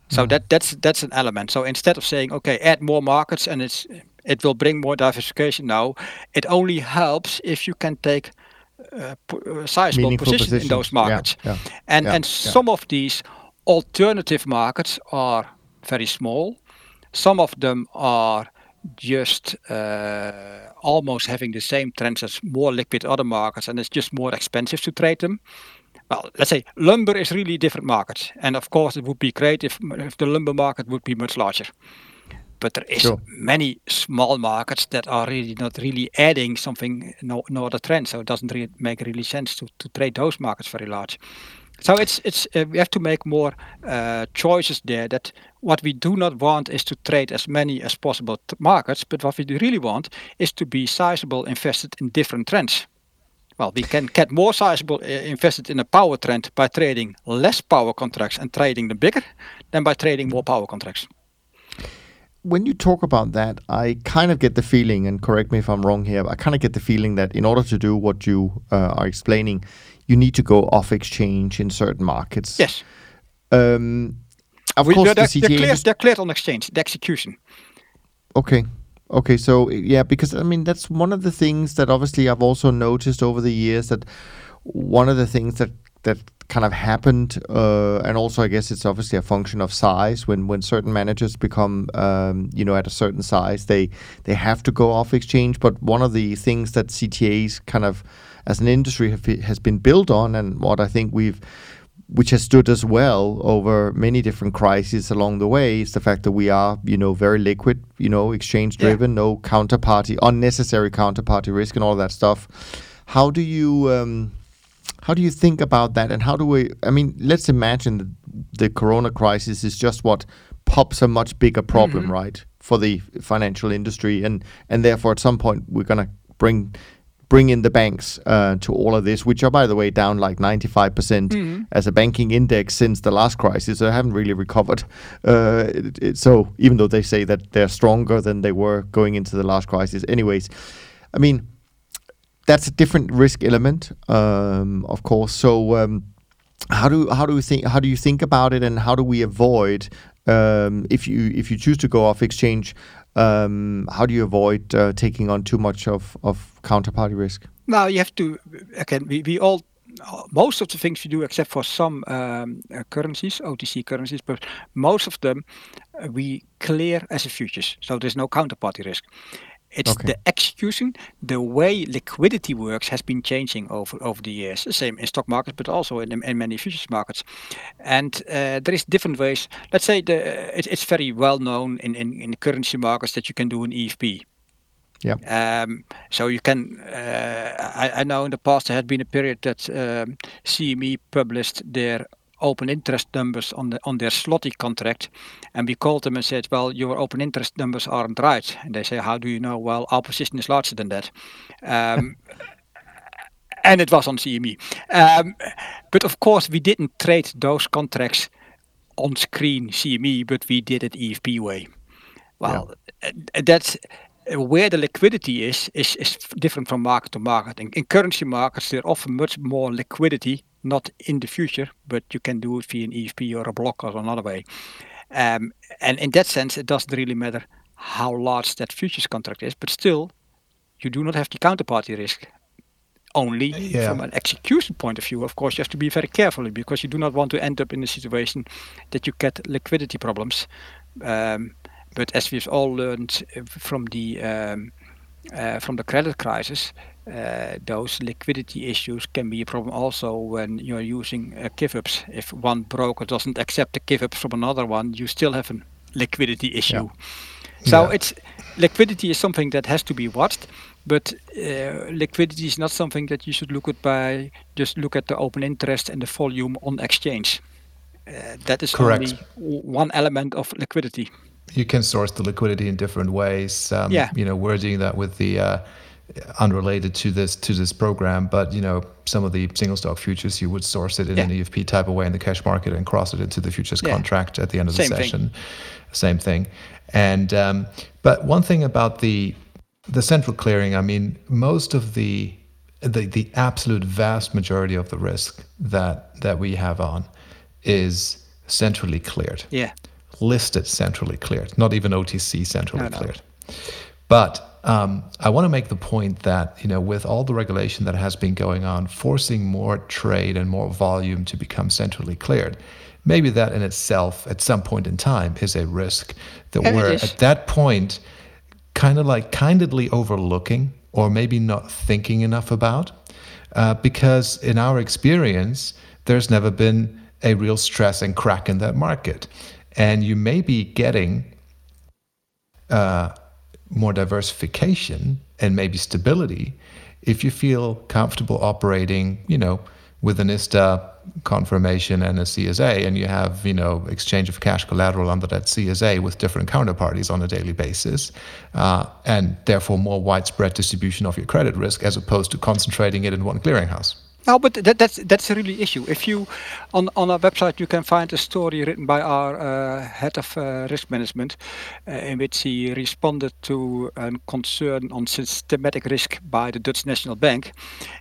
So mm. that that's that's an element. So instead of saying, okay, add more markets and it's it will bring more diversification now, it only helps if you can take uh, sizable position in those markets. Yeah, yeah, and yeah, and some of these alternative markets are very small. Some of them are just uh, almost having the same trends as more liquid other markets, and it's just more expensive to trade them. Well, let's say lumber is really different market, and of course it would be great if, if the lumber market would be much larger but there is sure. many small markets that are really not really adding something no, no other trend. So it doesn't really make really sense to, to trade those markets very large. So it's it's uh, we have to make more uh, choices there that what we do not want is to trade as many as possible markets but what we really want is to be sizable invested in different trends. Well, we can get more sizable uh, invested in a power trend by trading less power contracts and trading them bigger than by trading more power contracts when you talk about that, I kind of get the feeling, and correct me if I'm wrong here, but I kind of get the feeling that in order to do what you uh, are explaining, you need to go off exchange in certain markets. Yes. Um, of we, course, they're, the they're, cleared, they're cleared on exchange, the execution. Okay. Okay, so yeah, because I mean that's one of the things that obviously I've also noticed over the years that one of the things that that kind of happened, uh, and also I guess it's obviously a function of size. When when certain managers become, um, you know, at a certain size, they they have to go off exchange. But one of the things that CTAs kind of, as an industry, have, has been built on, and what I think we've which has stood us well over many different crises along the way is the fact that we are, you know, very liquid, you know, exchange driven, yeah. no counterparty, unnecessary counterparty risk, and all that stuff. How do you um, how do you think about that? And how do we? I mean, let's imagine that the Corona crisis is just what pops a much bigger problem, mm-hmm. right, for the financial industry, and and therefore at some point we're going to bring bring in the banks uh, to all of this, which are, by the way, down like 95% mm-hmm. as a banking index since the last crisis. So haven't really recovered. Uh, it, it, so even though they say that they're stronger than they were going into the last crisis, anyways, I mean, that's a different risk element, um, of course. So. Um, how do how do we think how do you think about it and how do we avoid um, if you if you choose to go off exchange um, how do you avoid uh, taking on too much of, of counterparty risk? Now you have to again. We, we all most of the things we do, except for some um, uh, currencies, OTC currencies, but most of them uh, we clear as a futures. So there's no counterparty risk. It's okay. the execution, the way liquidity works has been changing over over the years. The same in stock markets, but also in, in many futures markets. And uh, there is different ways. Let's say the it, it's very well known in, in, in currency markets that you can do an EFP. Yeah. Um, so you can. Uh, I, I, know in the past there had been a period that um, CME published their open interest numbers on the on their zloty contract, and we called them and said, "Well, your open interest numbers aren't right." And they say, "How do you know?" Well, our position is larger than that. Um, and it was on CME. Um, but of course, we didn't trade those contracts on screen CME, but we did it EFP way. Well, yeah. that's where the liquidity is, is is different from market to market. In, in currency markets, there's often much more liquidity not in the future, but you can do it via an EFP or a block or another way. Um, and in that sense, it doesn't really matter how large that futures contract is, but still, you do not have the counterparty risk. Only yeah. from an execution point of view, of course, you have to be very careful because you do not want to end up in a situation that you get liquidity problems. Um, but as we've all learned from the um, uh, from the credit crisis, uh, those liquidity issues can be a problem also when you're using uh, give-ups. If one broker doesn't accept the give-ups from another one, you still have a liquidity issue. Yeah. So yeah. it's liquidity is something that has to be watched, but uh, liquidity is not something that you should look at by just look at the open interest and the volume on exchange. Uh, that is Correct. only one element of liquidity. You can source the liquidity in different ways. Um, yeah. You know, we're doing that with the uh, unrelated to this to this program, but you know some of the single stock futures you would source it in yeah. an EFP type of way in the cash market and cross it into the futures yeah. contract at the end of Same the session. Thing. Same thing. And um, but one thing about the the central clearing, I mean, most of the the the absolute vast majority of the risk that that we have on is centrally cleared. Yeah. Listed centrally cleared, not even OTC centrally no, cleared. But um, I want to make the point that you know, with all the regulation that has been going on, forcing more trade and more volume to become centrally cleared, maybe that in itself, at some point in time, is a risk that we're at that point kind of like kindly overlooking or maybe not thinking enough about, uh, because in our experience, there's never been a real stress and crack in that market, and you may be getting. Uh, more diversification and maybe stability if you feel comfortable operating, you know, with an ISDA confirmation and a CSA, and you have, you know, exchange of cash collateral under that CSA with different counterparties on a daily basis, uh, and therefore more widespread distribution of your credit risk as opposed to concentrating it in one clearinghouse. No, but that, that's that's a really issue. If you on on our website you can find a story written by our uh, head of uh, risk management, uh, in which he responded to a concern on systematic risk by the Dutch National Bank,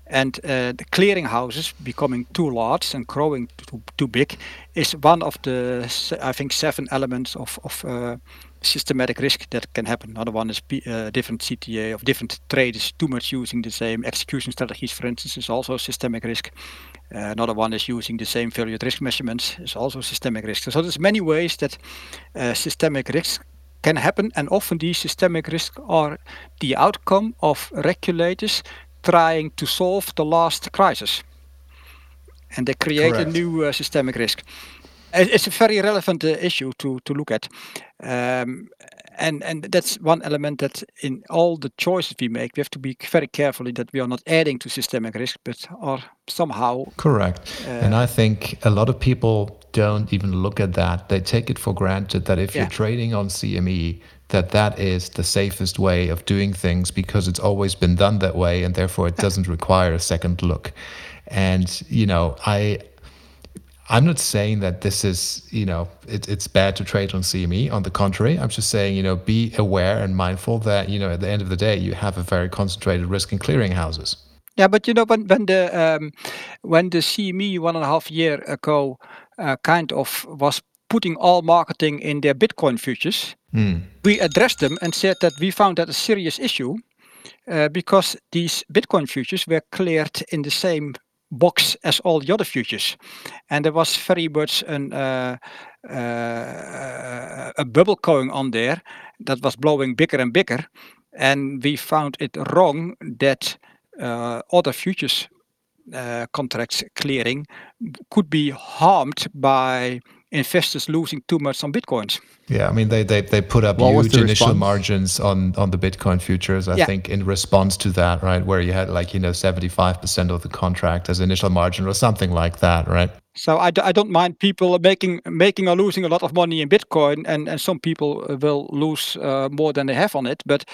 and uh, the clearinghouses becoming too large and growing too, too big is one of the I think seven elements of of uh, systematic risk that can happen. Another one is uh, different CTA of different traders too much using the same execution strategies, for instance, is also systemic risk. Uh, another one is using the same value at risk measurements, is also systemic risk. So there's many ways that uh, systemic risk can happen, and often these systemic risks are the outcome of regulators trying to solve the last crisis. And they create Correct. a new uh, systemic risk it's a very relevant uh, issue to to look at, um, and and that's one element that in all the choices we make, we have to be very carefully that we are not adding to systemic risk, but are somehow correct. Uh, and I think a lot of people don't even look at that. They take it for granted that if yeah. you're trading on CME, that that is the safest way of doing things because it's always been done that way and therefore it doesn't require a second look and you know i i'm not saying that this is you know it, it's bad to trade on cme on the contrary i'm just saying you know be aware and mindful that you know at the end of the day you have a very concentrated risk in clearing houses yeah, but you know when when the um, when the CME one and a half year ago uh, kind of was putting all marketing in their Bitcoin futures, mm. we addressed them and said that we found that a serious issue uh, because these Bitcoin futures were cleared in the same box as all the other futures, and there was very much an uh, uh, a bubble going on there that was blowing bigger and bigger, and we found it wrong that uh, other futures uh, contracts clearing could be harmed by investors losing too much on bitcoins. Yeah, I mean they they, they put up what huge initial response? margins on on the Bitcoin futures. I yeah. think in response to that, right, where you had like you know seventy five percent of the contract as initial margin or something like that, right? So I d- I don't mind people making making or losing a lot of money in Bitcoin, and and some people will lose uh, more than they have on it, but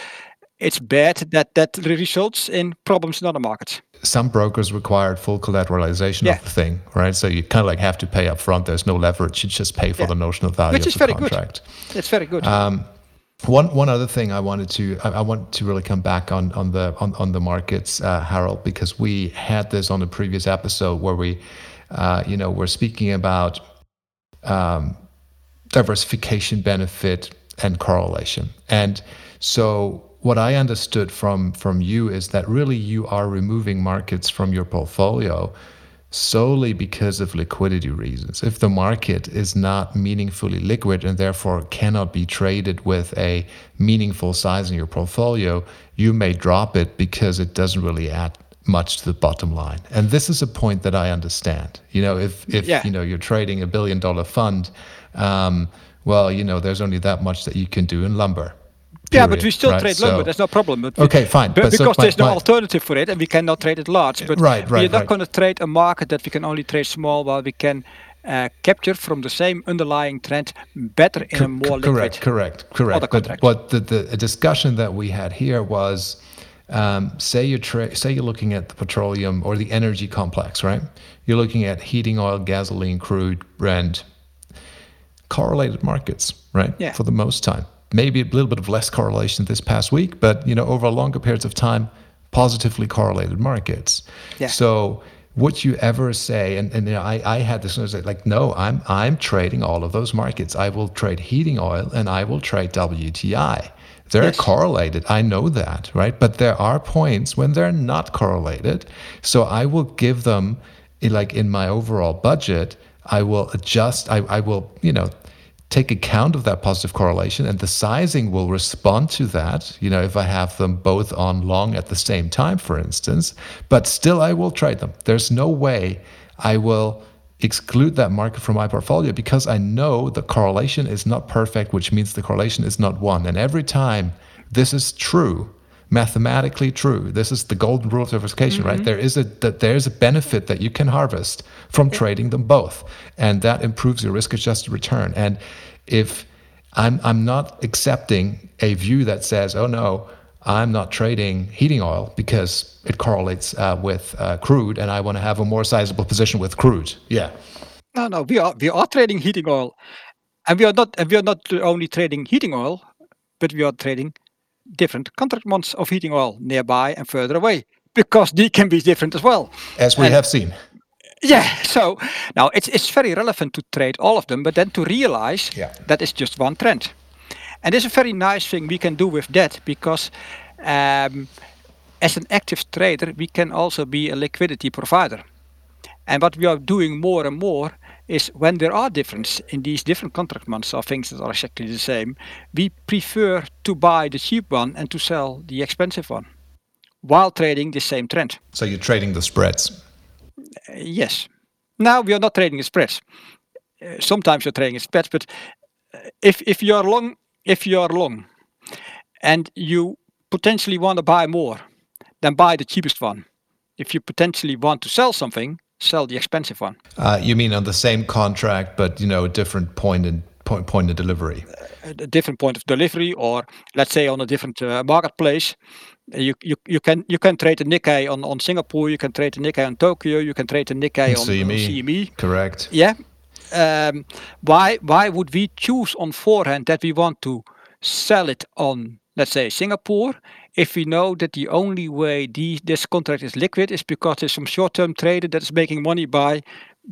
it's bad that that results in problems in other markets. Some brokers require full collateralization yeah. of the thing, right? So you kind of like have to pay up front. There's no leverage. You just pay for yeah. the notional value Which of is the very contract. Good. It's very good. Um, one one other thing I wanted to I, I, want to really come back on on the on, on the markets, uh, Harold, because we had this on the previous episode where we, uh, you know, we're speaking about um, diversification benefit and correlation, and so what I understood from from you is that really you are removing markets from your portfolio solely because of liquidity reasons. If the market is not meaningfully liquid and therefore cannot be traded with a meaningful size in your portfolio, you may drop it because it doesn't really add much to the bottom line. And this is a point that I understand. You know, if if yeah. you know you're trading a billion dollar fund, um, well, you know, there's only that much that you can do in lumber yeah, but we still right? trade lumber. So, there's no problem. But okay, fine. But, because so there's no alternative for it, and we cannot trade it large. But right, right, we're not right. going to trade a market that we can only trade small, while we can uh, capture from the same underlying trend better in a more liquid. Correct, correct, correct. But what the, the discussion that we had here was. Um, say you're tra- say you're looking at the petroleum or the energy complex, right? You're looking at heating oil, gasoline, crude, Brent, correlated markets, right? Yeah. For the most time maybe a little bit of less correlation this past week, but you know, over longer periods of time, positively correlated markets. Yeah. So would you ever say and, and you know, I, I had this like no i'm i'm trading all of those markets i will trade heating oil and i will trade wti they're yes. correlated i know that right but there are points when they're not correlated so i will give them like in my overall budget i will adjust i, I will you know take account of that positive correlation and the sizing will respond to that you know if i have them both on long at the same time for instance but still i will trade them. There's no way i will exclude that market from my portfolio because i know the correlation is not perfect which means the correlation is not one. And every time this is true mathematically true. This is the golden rule of diversification, mm-hmm. right? There is a that there's a benefit that you can harvest from trading them both, and that improves your risk-adjusted return. And if I'm I'm not accepting a view that says, oh no, I'm not trading heating oil because it correlates uh, with uh, crude, and I want to have a more sizable position with crude. Yeah. No, no, we are we are trading heating oil, and we are not and we are not only trading heating oil, but we are trading different contract months of heating oil nearby and further away because they can be different as well. As we and, have seen. Yeah, so now it's it's very relevant to trade all of them, but then to realize yeah. that it's just one trend. And there's a very nice thing we can do with that because um, as an active trader, we can also be a liquidity provider. And what we are doing more and more is when there are differences in these different contract months or things that are exactly the same, we prefer to buy the cheap one and to sell the expensive one while trading the same trend. So you're trading the spreads? Uh, yes. Now we are not trading the spreads. Uh, sometimes you're trading the spreads, but uh, if, if you're long, if you're long and you potentially want to buy more, then buy the cheapest one. If you potentially want to sell something, sell the expensive one. Uh, you mean on the same contract, but you know, a different point in point point of delivery. a different point of delivery, or let's say on a different uh, marketplace. You, you you can you can trade the Nikkei on, on Singapore. You can trade the Nikkei on Tokyo. You can trade the Nikkei on, CME. on CME. Correct. Yeah. Um, why why would we choose on forehand that we want to sell it on let's say Singapore if we know that the only way the, this contract is liquid is because there's some short-term trader that is making money by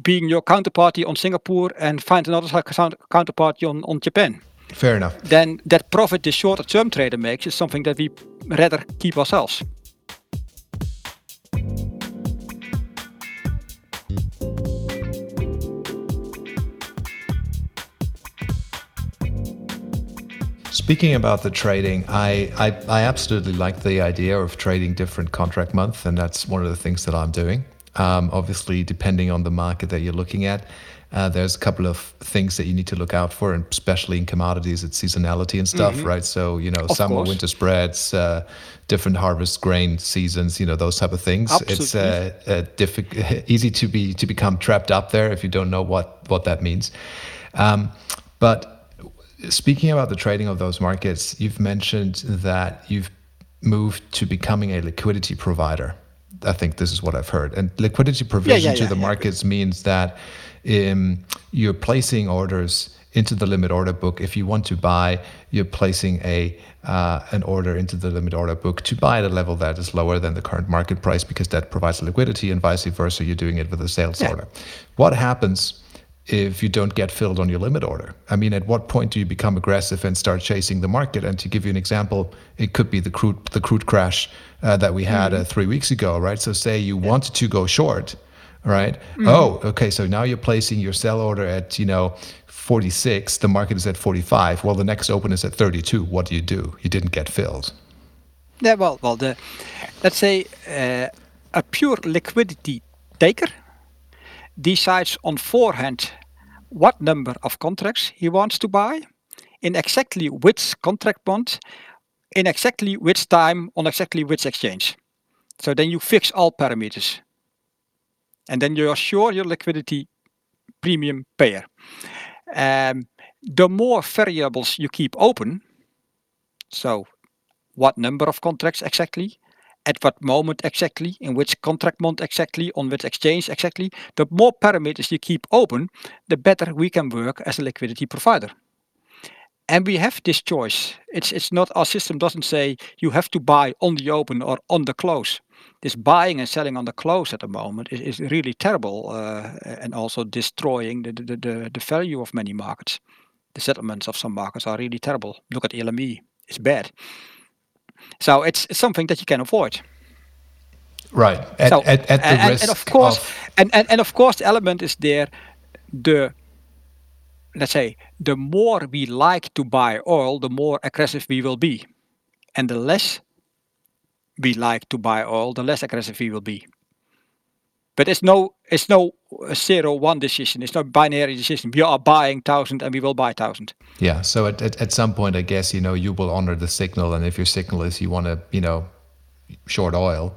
being your counterparty on Singapore and find another counterparty on, on Japan. Fair enough. Then that profit the shorter term trader makes is something that we rather keep ourselves. Speaking about the trading, I, I, I absolutely like the idea of trading different contract months, and that's one of the things that I'm doing. Um, obviously, depending on the market that you're looking at, uh, there's a couple of things that you need to look out for, and especially in commodities, it's seasonality and stuff, Mhm. right? So you know, Of summer, course. winter spreads, uh, different harvest grain seasons, you know, those type of things. It's uh, uh, diffi- easy to be to become trapped up there if you don't know what what that means. Um, but speaking about the trading of those markets, you've mentioned that you've moved to becoming a liquidity provider. I think this is what I've heard. And liquidity provision to yeah, the yeah. markets means that um, you're placing orders into the limit order book. If you want to buy, you're placing a uh, an order into the limit order book to buy at a level that is lower than the current market price because that provides liquidity, and vice versa. You're doing it with a sales Yeah. order. What happens if you don't get filled on your limit order? I mean, at what point do you become aggressive and start chasing the market? And to give you an example, it could be the crude the crude crash uh, that we had uh, three weeks ago, right? So say you wanted to go short, right? Oh, okay. So now you're placing your sell order at you know. 46 the market is at 45 well the next open is at 32 what do you do you didn't get filled Yeah, well, well, the let's say uh, a pure liquidity taker decides on forehand what number of contracts he wants to buy, in exactly which contract bond, in exactly which time, on exactly which exchange. So then you fix all parameters, and then you are sure your liquidity premium payer. Um, the more variables you keep open, so what number of contracts exactly, at what moment exactly, in which contract month exactly, on which exchange exactly, the more parameters you keep open, the better we can work as a liquidity provider. And we have this choice. It's it's not our system doesn't say you have to buy on the open or on the close. This buying and selling on the close at the moment is, is really terrible uh, and also destroying the, the, the, the value of many markets. The settlements of some markets are really terrible. Look at LME, it's bad. So it's, it's something that you can avoid. right at, so, at, at the and, risk and of course, of- and, and and of course, the element is there. The let's say the more we like to buy oil, the more aggressive we will be, and the less we like to buy oil, the less aggressive we will be. But it's no it's no uh, zero one decision. It's no binary decision. We are buying thousand and we will buy thousand. Yeah. So at, at, at some point, I guess, you know, you will honor the signal. And if your signal is you want to, you know, short oil,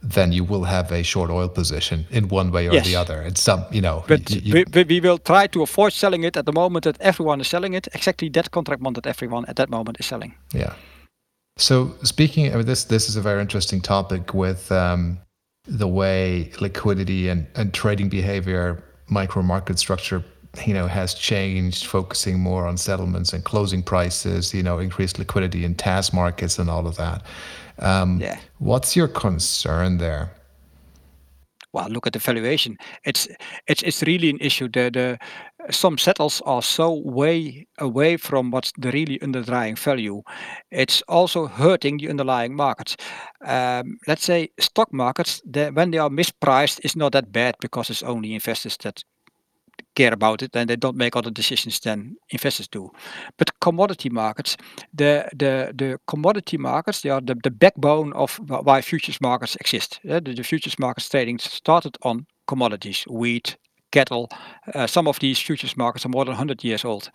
then you will have a short oil position in one way or Yes. the other. It's some, you know, But we, we, will try to avoid selling it at the moment that everyone is selling it. Exactly that contract month that everyone at that moment is selling. yeah. So speaking of this, this is a very interesting topic with um, the way liquidity and, and trading behavior, micro market structure, you know, has changed, focusing more on settlements and closing prices, you know, increased liquidity in TAS markets and all of that. Um, Yeah. What's your concern there? well, look at the valuation. It's it's it's really an issue. The the some settles are so way away from what's the really underlying value. It's also hurting the underlying markets. Um, let's say stock markets, the, when they are mispriced, is not that bad because it's only investors that care about it and they don't make other decisions than investors do. But commodity markets, the the the commodity markets, they are the, the backbone of why futures markets exist. The, the futures markets trading started on commodities, wheat, cattle. Uh, some of these futures markets are more than 100 years old.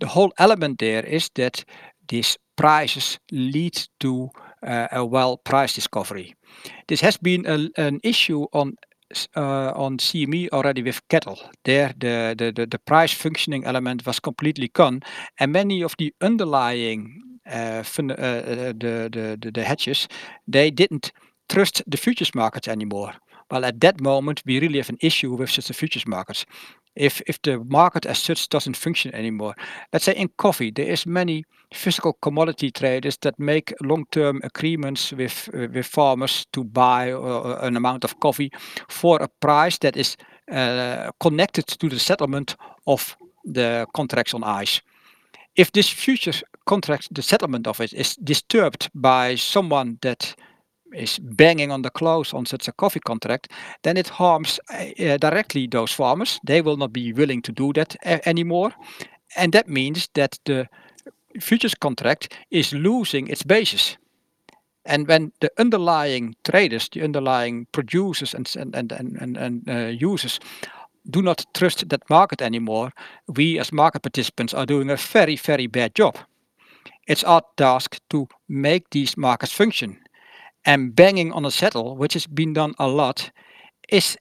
The whole element there is that these prices lead to uh, a well price discovery. This has been an issue on uh, on CME already with cattle. There, the, the, the, price functioning element was completely gone, and many of the underlying the, the, the hedges, they didn't trust the futures markets anymore. Well, at that moment, we really have an issue with just the futures markets. If if the market as such doesn't function anymore, let's say in coffee, there is many physical commodity traders that make long-term agreements with uh, with farmers to buy uh, an amount of coffee for a price that is uh, connected to the settlement of the contracts on ICE. If this future contract, the settlement of it, is disturbed by someone that is banging on the close on such a coffee contract, then it harms uh, directly those farmers. They will not be willing to do that uh, anymore. And that means that the futures contract is losing its basis. And when the underlying traders, the underlying producers and, and, and, and, and uh, users do not trust that market anymore, we as market participants are doing a very, very bad job. It's our task to make these markets function and banging on a settle, which has been done a lot, is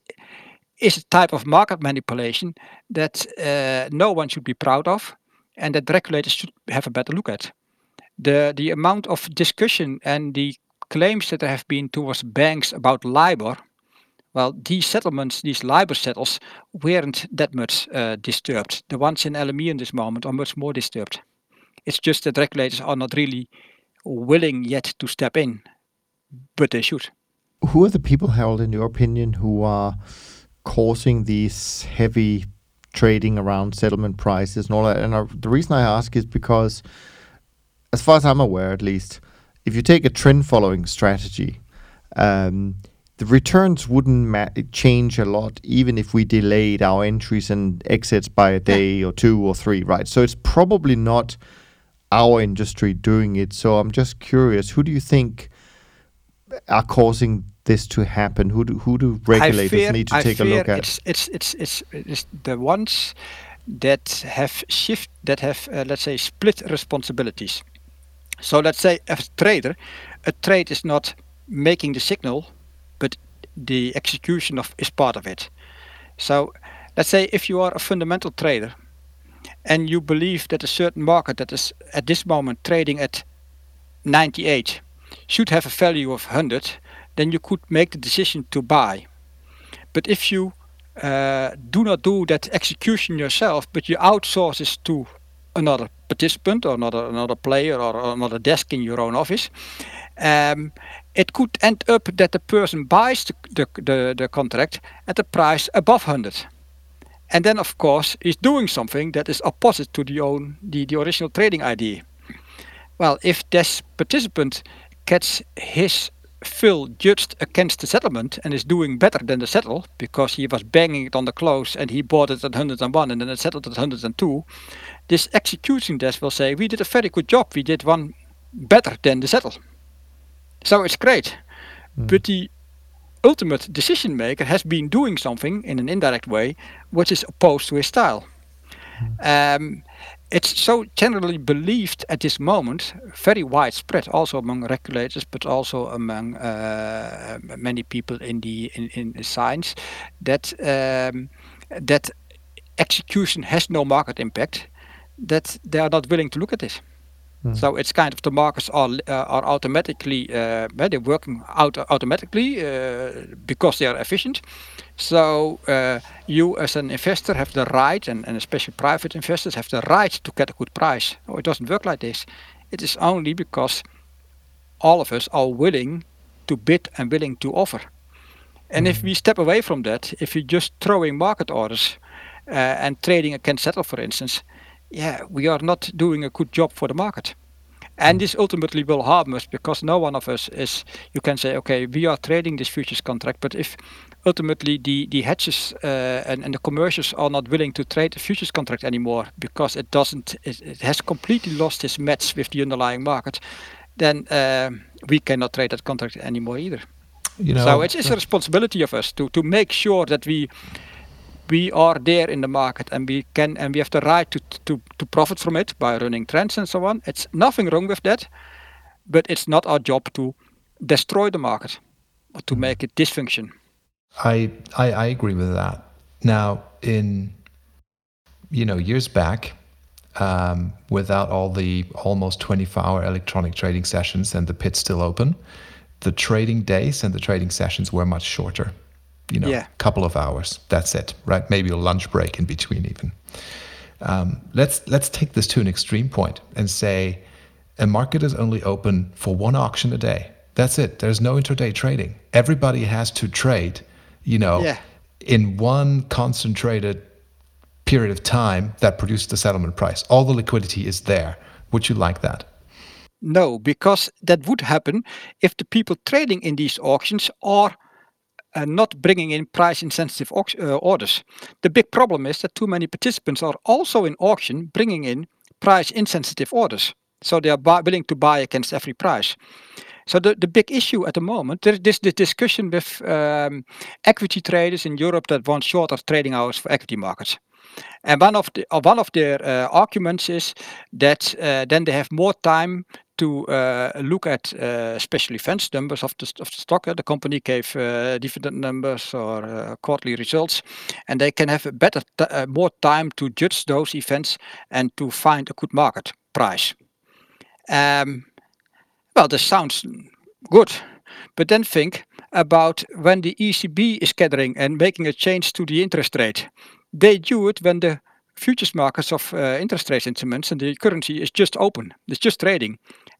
is a type of market manipulation that uh, no one should be proud of, and that regulators should have a better look at. The the amount of discussion and the claims that there have been towards banks about LIBOR, well, these settlements, these LIBOR settles, weren't that much uh, disturbed. The ones in LME in this moment are much more disturbed. It's just that regulators are not really willing yet to step in but they should. Who are the people, Harold, in your opinion, who are causing these heavy trading around settlement prices and all that? And uh, the reason I ask is because, as far as I'm aware, at least, if you take a trend following strategy, um, the returns wouldn't ma- change a lot even if we delayed our entries and exits by a day yeah. or two or three, right? So it's probably not our industry doing it. So I'm just curious, who do you think are causing this to happen? Who do who do regulators fear, need to I take a look at? It's, it's it's it's it's the ones that have shift that have uh, let's say split responsibilities. So let's say as a trader, a trade is not making the signal, but the execution of is part of it. So let's say if you are a fundamental trader and you believe that a certain market that is at this moment trading at 98 should have a value of 100, then you could make the decision to buy. But if you uh, do not do that execution yourself, but you outsource it to another participant or another another player or another desk in your own office, um, it could end up that the person buys the, the, the, the contract at a price above 100 and then of course is doing something that is opposite to the own the, the original trading idea well if this participant gets his fill judged against the settlement and is doing better than the settle because he was banging it on the close and he bought it at 101 and then it settled at 102, this executing desk will say, we did a very good job, we did one better than the settle. So it's great. Mm. But the ultimate decision maker has been doing something in an indirect way which is opposed to his style. Mm. Um, it's so generally believed at this moment, very widespread, also among regulators, but also among uh, many people in the in, in science, that um, that execution has no market impact. That they are not willing to look at this. Mm. So it's kind of the markets are uh, are automatically uh, they're working out automatically uh, because they are efficient. So uh, you as an investor have the right, and, and especially private investors have the right to get a good price. Oh, it doesn't work like this. It is only because all of us are willing to bid and willing to offer. And mm. if hmm. we step away from that, if you're just throwing market orders uh, and trading against settle, for instance, yeah, we are not doing a good job for the market. And this ultimately will harm us because no one of us is, you can say, okay, we are trading this futures contract, but if ultimately the, the hedges uh, and, and the commercials are not willing to trade the futures contract anymore because it doesn't, it, it has completely lost its match with the underlying market, then uh, we cannot trade that contract anymore either. You know, so it's, it's a responsibility of us to, to make sure that we we are there in the market and we can and we have the right to, to, to profit from it by running trends and so on. It's nothing wrong with that, but it's not our job to destroy the market or to mm-hmm. make it dysfunction. I, I I agree with that. Now, in you know years back, um, without all the almost 24-hour electronic trading sessions and the pits still open, the trading days and the trading sessions were much shorter. You know, a Yeah. couple of hours. That's it, right? Maybe a lunch break in between, even. Um, let's let's take this to an extreme point and say a market is only open for one auction a day. That's it. There's no intraday trading. Everybody has to trade, you know, Yeah. in one concentrated period of time that produces the settlement price. All the liquidity is there. Would you like that? No, because that would happen if the people trading in these auctions are uh, not bringing in price insensitive uh, orders. The big problem is that too many participants are also in auction bringing in price insensitive orders. So they are willing to buy against every price. So the, the big issue at the moment, there is this, discussion with um, equity traders in Europe that want shorter trading hours for equity markets. And one of the one of their uh, arguments is that uh, then they have more time to uh, look at uh, special events numbers of the, stock. The company gave uh, dividend numbers or quarterly results, and they can have better more time to judge those events and to find a good market price. Um, well, this sounds good, but then think about when the ECB is gathering and making a change to the interest rate. They do it when the futures markets of uh, interest rate instruments and the currency is just open. It's just trading,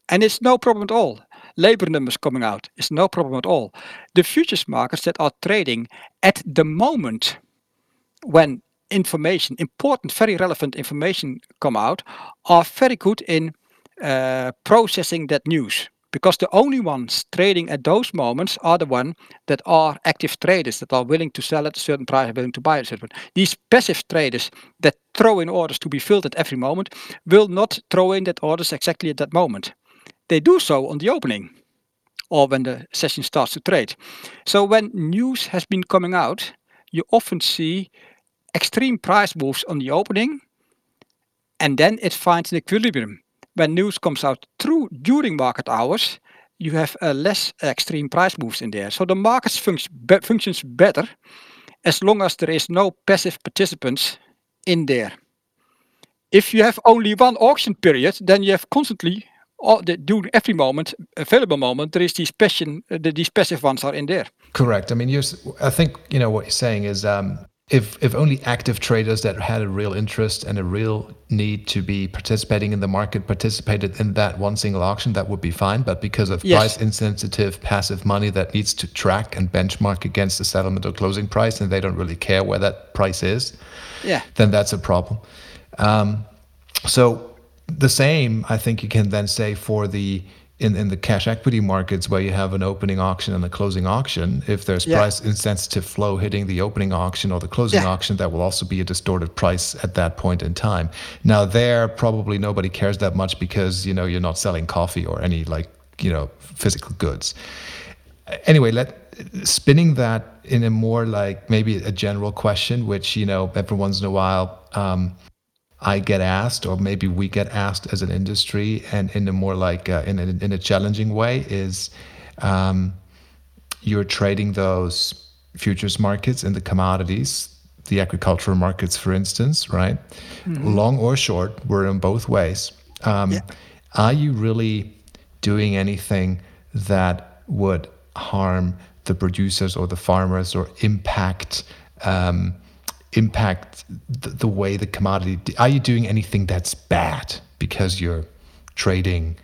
and it's no problem at all. Labor numbers coming out is no problem at all. The futures markets that are trading at the moment when information, important, very relevant information come out, are very good in uh, processing that news because the only ones trading at those moments are the ones that are active traders that are willing to sell at a certain price, willing to buy at a certain. Price. These passive traders that throw in orders to be filled at every moment will not throw in that orders exactly at that moment. They do so on the opening or when the session starts to trade. So when news has been coming out, you often see extreme price moves on the opening and then it finds an equilibrium. When news comes out through during market hours, you have uh, less extreme price moves in there. So the markets func- be- functions better as long as there is no passive participants in there. If you have only one auction period, then you have constantly, all the, during every moment, available moment, there is these passion, uh, the, these passive ones are in there. Correct. I mean, you're, I think you know what you're saying is um, if if only active traders that had a real interest and a real need to be participating in the market participated in that one single auction, that would be fine. But because of Yes. price insensitive passive money that needs to track and benchmark against the settlement or closing price, and they don't really care where that price is, Yeah. then that's a problem. Um, so the same, I think you can then say for the in, in the cash equity markets where you have an opening auction and a closing auction, if there's Yeah. price insensitive flow hitting the opening auction or the closing Yeah. auction, that will also be a distorted price at that point in time. Now there probably nobody cares that much because you know you're not selling coffee or any like you know physical goods. Anyway, let spinning that in a more like maybe a general question, which you know every once in a while um, I get asked, or maybe we get asked as an industry, and in a more like uh, in a, in a challenging way, is um, you're trading those futures markets in the commodities, the agricultural markets, for instance, right? Long or short, we're in both ways. Um, Are you really doing anything that would harm the producers or the farmers or impact? Um, impact the, the way the commodity are you doing anything that's bad because you're trading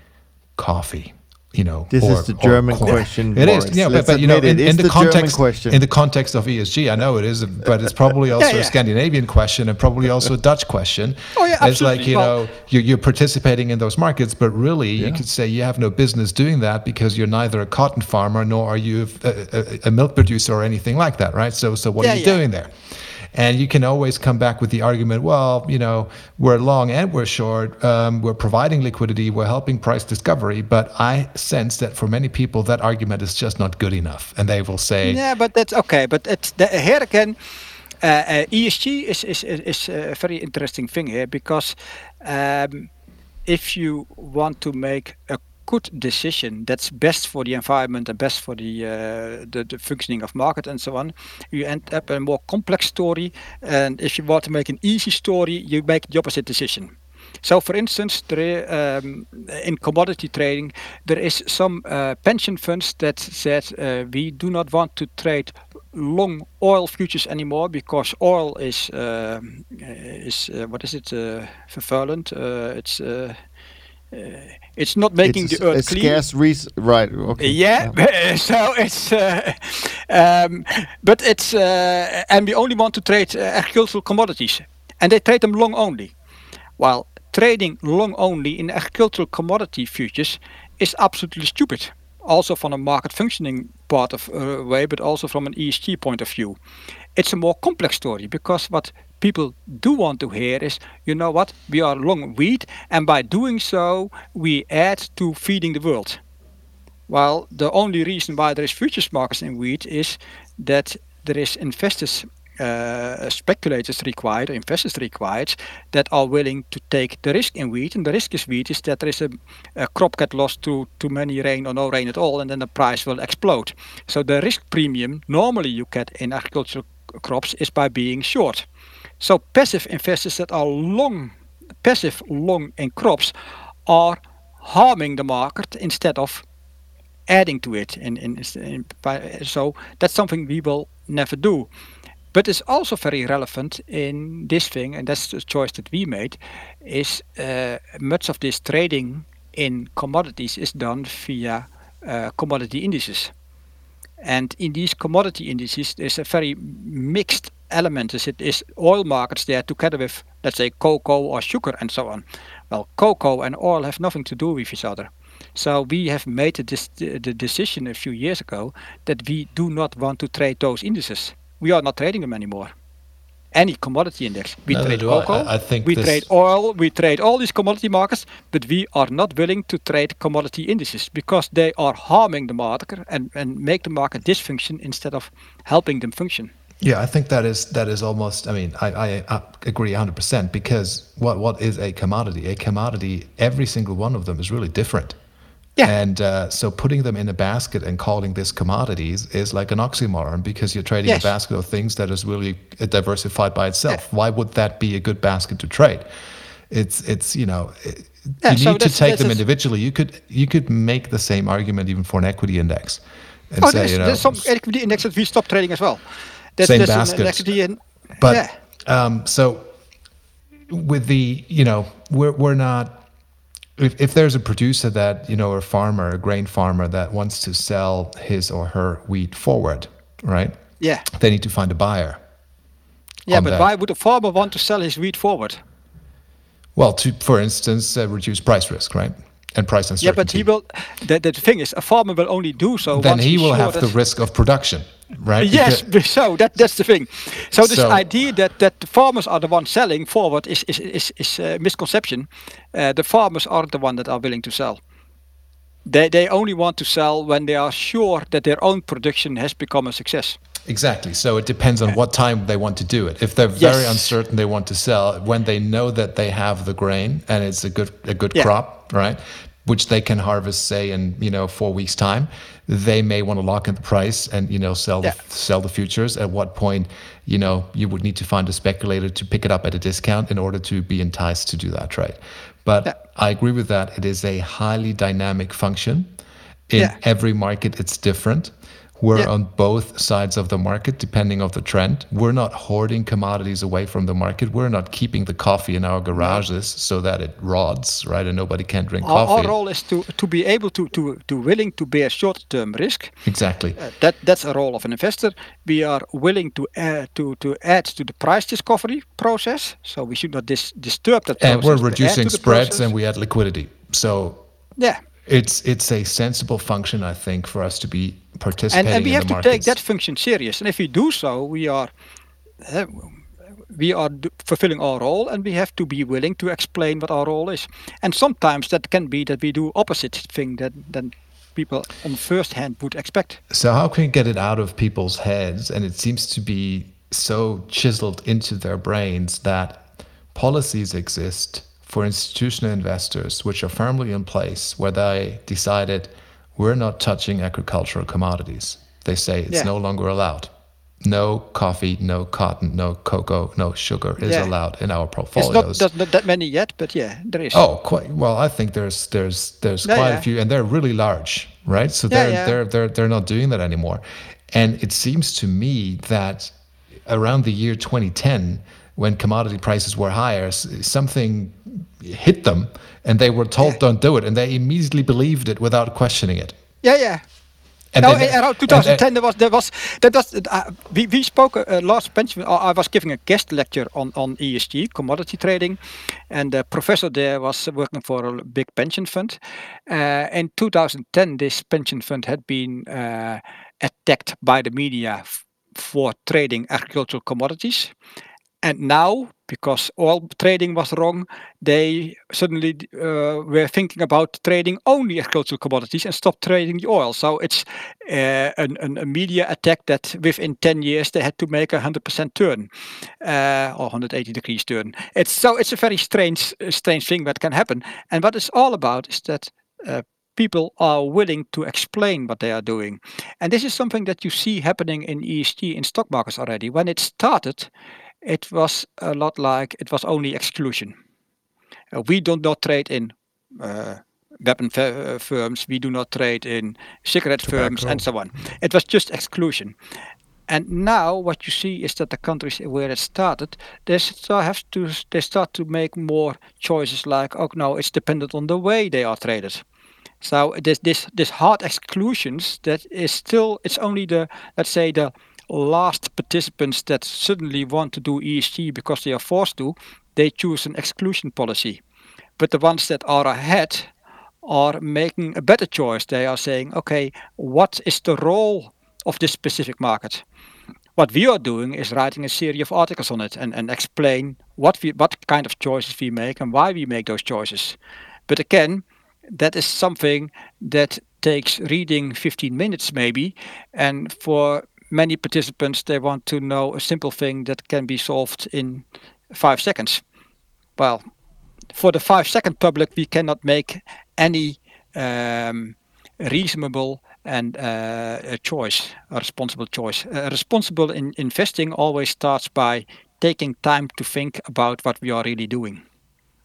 coffee you know This is the German question, It is. Yeah but, Let's but you know in, in the, the context in the context of esg i know it is but it's probably also yeah. a scandinavian question and probably also a dutch question. Oh, yeah, absolutely. it's like you Well- know you're, you're participating in those markets but really you could say you have no business doing that because you're neither a cotton farmer nor are you a, a, a milk producer or anything like that right? So so what Yeah, are you yeah. doing there and you can always come back with the argument, well, you know, we're long and we're short. Um, we're providing liquidity. We're helping price discovery. But I sense that for many people, that argument is just not good enough. And they will say, Yeah, but that's okay. But it's the, here again, uh, uh, ESG is is is, a very interesting thing here because um, if you want to make a good decision that's best for the environment and best for the, uh, the, the functioning of market and so on, you end up a more complex story. And if you want to make an easy story, you make the opposite decision. So, for instance, there, um, in commodity trading, there is some uh, pension funds that said uh, we do not want to trade long oil futures anymore because oil is uh, is uh, what is it uh, vervuilend. Uh, it's it's not making it's the earth a clean. scarce res- right okay Yeah, so it's, uh, um, but it's, uh, and we only want to trade uh, agricultural commodities, and they trade them long only. While trading long only in agricultural commodity futures is absolutely stupid. Also from a market functioning part of uh, way, but also from an ESG point of view. It's a more complex story because what people do want to hear is, you know what, we are long wheat, and by doing so, we add to feeding the world. Well, the only reason why there is futures markets in wheat is that there is investors, uh, speculators required, investors required that are willing to take the risk in wheat. And the risk is wheat is that there is a, a crop get lost to too many rain or no rain at all, and then the price will explode. So the risk premium normally you get in agricultural crops is by being short. So passive investors that are long, passive long in crops, are harming the market instead of adding to it. In, in, in, by, so that's something we will never do. But it's also very relevant in this thing, and that's the choice that we made, is uh, much of this trading in commodities is done via uh, commodity indices. And in these commodity indices, there's a very mixed element. It is oil markets there together with, let's say, cocoa or sugar and so on. Well, cocoa and oil have nothing to do with each other. So we have made the decision a few years ago that we do not want to trade those indices. We are not trading them anymore. Any commodity index. We trade I. cocoa, I- I think we this- trade oil, we trade all these commodity markets, but we are not willing to trade commodity indices because they are harming the market and, and make the market dysfunction instead of helping them function. Yeah, I think that is that is almost. I mean, I, I, I agree 100 percent because what what is a commodity? A commodity, every single one of them is really different. Yeah. And uh, so putting them in a basket and calling this commodities is like an oxymoron because you're trading Yes. a basket of things that is really uh, diversified by itself. Why would that be a good basket to trade? It's it's you know it- Yeah, you so need to take them individually. You could you could make the same argument even for an equity index. And Oh, say, there's, you know, there's some equity index that we stopped trading as well. Same there's an equity in, But yeah. um, so with the you know we're we're not if, if there's a producer that you know a farmer a grain farmer that wants to sell his or her wheat forward right Yeah. they need to find a buyer Yeah, but that. why would a farmer want to sell his wheat forward? well to for instance uh, reduce price risk right and price uncertainty Yeah, but he will. The, the thing is, a farmer will only do so. then once he will have the risk of production right Yes, Because- so that that's the thing. So this So- idea that that the farmers are the ones selling forward is is is, is a misconception. Uh, the farmers aren't the one that are willing to sell. They they only want to sell when they are sure that their own production has become a success. Exactly. So it depends on what time they want to do it. If they're very Yes. uncertain they want to sell, when they know that they have the grain and it's a good a good Yeah. crop, right? Which they can harvest, say, in you know four weeks' time, they may want to lock in the price and you know sell Yeah. the sell the futures. At what point, you know, you would need to find a speculator to pick it up at a discount in order to be enticed to do that trade. But Yeah. I agree with that. It is a highly dynamic function. In every market, it's different. We're Yeah. on both sides of the market depending of the trend. We're not hoarding commodities away from the market. We're not keeping the coffee in our garages so that it rots, right? And nobody can drink Our, coffee. our role is to to be able to to to willing to bear short term risk. exactly. Uh, that that's a role of an investor. We are willing to add to to add to the price discovery process. So we should not dis- disturb that process. and we're reducing spreads process. and we add liquidity. So yeah. it's it's a sensible function, I think, for us to be participating and we in have to take that function serious. And if we do so, we are uh, we are fulfilling our role, and we have to be willing to explain what our role is. And sometimes that can be that we do opposite thing that than people on first hand would expect. So how can we get it out of people's heads? And it seems to be so chiseled into their brains that policies exist for institutional investors, which are firmly in place, where they decided we're not touching agricultural commodities. They say it's yeah. no longer allowed. No coffee, no cotton, no cocoa, no sugar is yeah. allowed in our portfolios. It's not, not, that many yet, but yeah, there is. Oh, quite well. I think there's there's there's yeah, quite a few, and they're really large, right? So they're they're they're they're not doing that anymore. And it seems to me that around the year 2010, when commodity prices were higher, something hit them and they were told, yeah. don't do it. And they immediately believed it without questioning it. Yeah, yeah. And no, then, around 2010 and, there was there was that was uh, we we spoke uh, last pension. I was giving a guest lecture on on ESG commodity trading, and the professor there was working for a big pension fund. Uh, in 2010, this pension fund had been uh, attacked by the media for trading agricultural commodities. And now, because oil trading was wrong, they suddenly uh, were thinking about trading only agricultural commodities and stop trading the oil. So it's uh, an, an, a media attack that within 10 years they had to make a 100% turn uh, or 180 degrees turn. It's so it's a very strange, strange thing that can happen. And what it's all about is that uh, people are willing to explain what they are doing. And this is something that you see happening in ESG in stock markets already. When it started, it was a lot like it was only exclusion. Uh, we do not trade in uh, weapon uh, firms, we do not trade in cigarette Tobacco. firms, and so on. It was just exclusion. And now what you see is that the countries where it started, they start have to they start to make more choices like, oh no, it's dependent on the way they are traded. So this this this hard exclusions that is still it's only the let's say the last participants that suddenly want to do ESG because they are forced to, they choose an exclusion policy. But the ones that are ahead are making a better choice. They are saying, okay, what is the role of this specific market? What we are doing is writing a series of articles on it and, and explain what we what kind of choices we make and why we make those choices. But again, that is something that takes reading 15 minutes maybe and for many participants they want to know a simple thing that can be solved in five seconds. Well for the five second public we cannot make any um, reasonable and uh, a choice a responsible choice. Responsible in investing always starts by taking time to think about what we are really doing.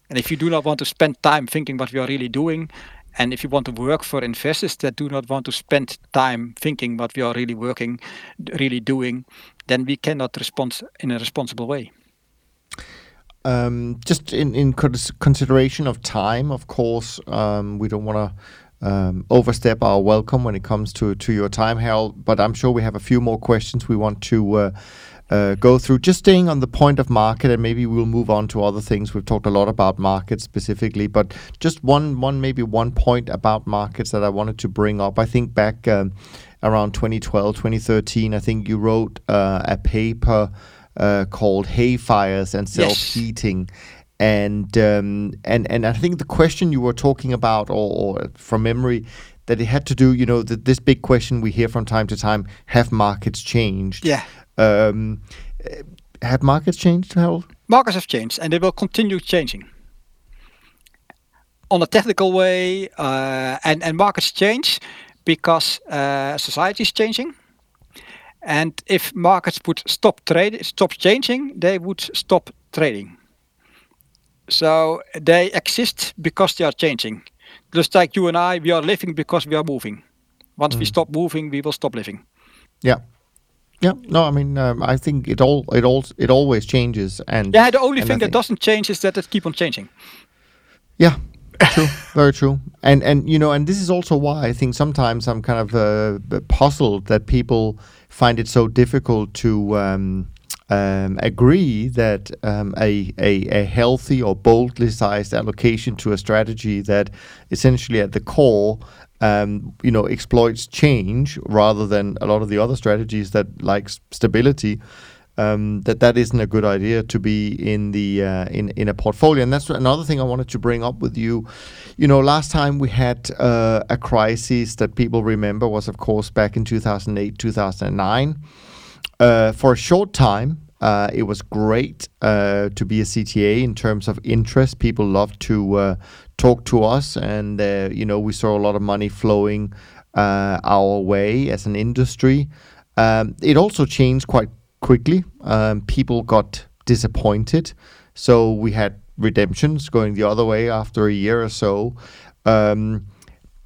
And if you do not want to spend time thinking what we are really doing, and if you want to work for investors that do not want to spend time thinking what we are really working, really doing, then we cannot respond in a responsible way. Um, just in, in consideration of time, of course, um, we don't want to um, overstep our welcome when it comes to, to your time, Harold, but I'm sure we have a few more questions we want to uh, uh, go through. Just staying on the point of market, and maybe we'll move on to other things. We've talked a lot about markets specifically, but just one, one maybe one point about markets that I wanted to bring up. I think back um, around 2012, 2013, I think you wrote uh, a paper uh, called "Hay Fires and Self-Heating." Yes. And um, and and I think the question you were talking about, or, or from memory, that it had to do, you know, the, this big question we hear from time to time: Have markets changed? Yeah. Um, have markets changed, Harold? Markets have changed, and they will continue changing. On a technical way, uh, and and markets change because uh, society is changing. And if markets would stop trading, stop changing, they would stop trading. So they exist because they are changing. Just like you and I, we are living because we are moving. Once mm. we stop moving, we will stop living. Yeah. Yeah, no, I mean, um, I think it all, it all, it always changes, and yeah, the only thing that doesn't change is that it keep on changing. Yeah, true, very true, and and you know, and this is also why I think sometimes I'm kind of uh, puzzled that people find it so difficult to um, um, agree that um, a, a, a healthy or boldly sized allocation to a strategy that essentially at the core um, you know, exploits change rather than a lot of the other strategies that like stability. Um, that that isn't a good idea to be in the uh, in in a portfolio, and that's another thing I wanted to bring up with you. You know, last time we had uh, a crisis that people remember was, of course, back in 2008, 2009. Uh, for a short time, Uh, it was great uh, to be a CTA in terms of interest. People loved to uh, talk to us, and uh, you know we saw a lot of money flowing uh, our way as an industry. Um, it also changed quite quickly. Um, people got disappointed, so we had redemptions going the other way after a year or so. Um,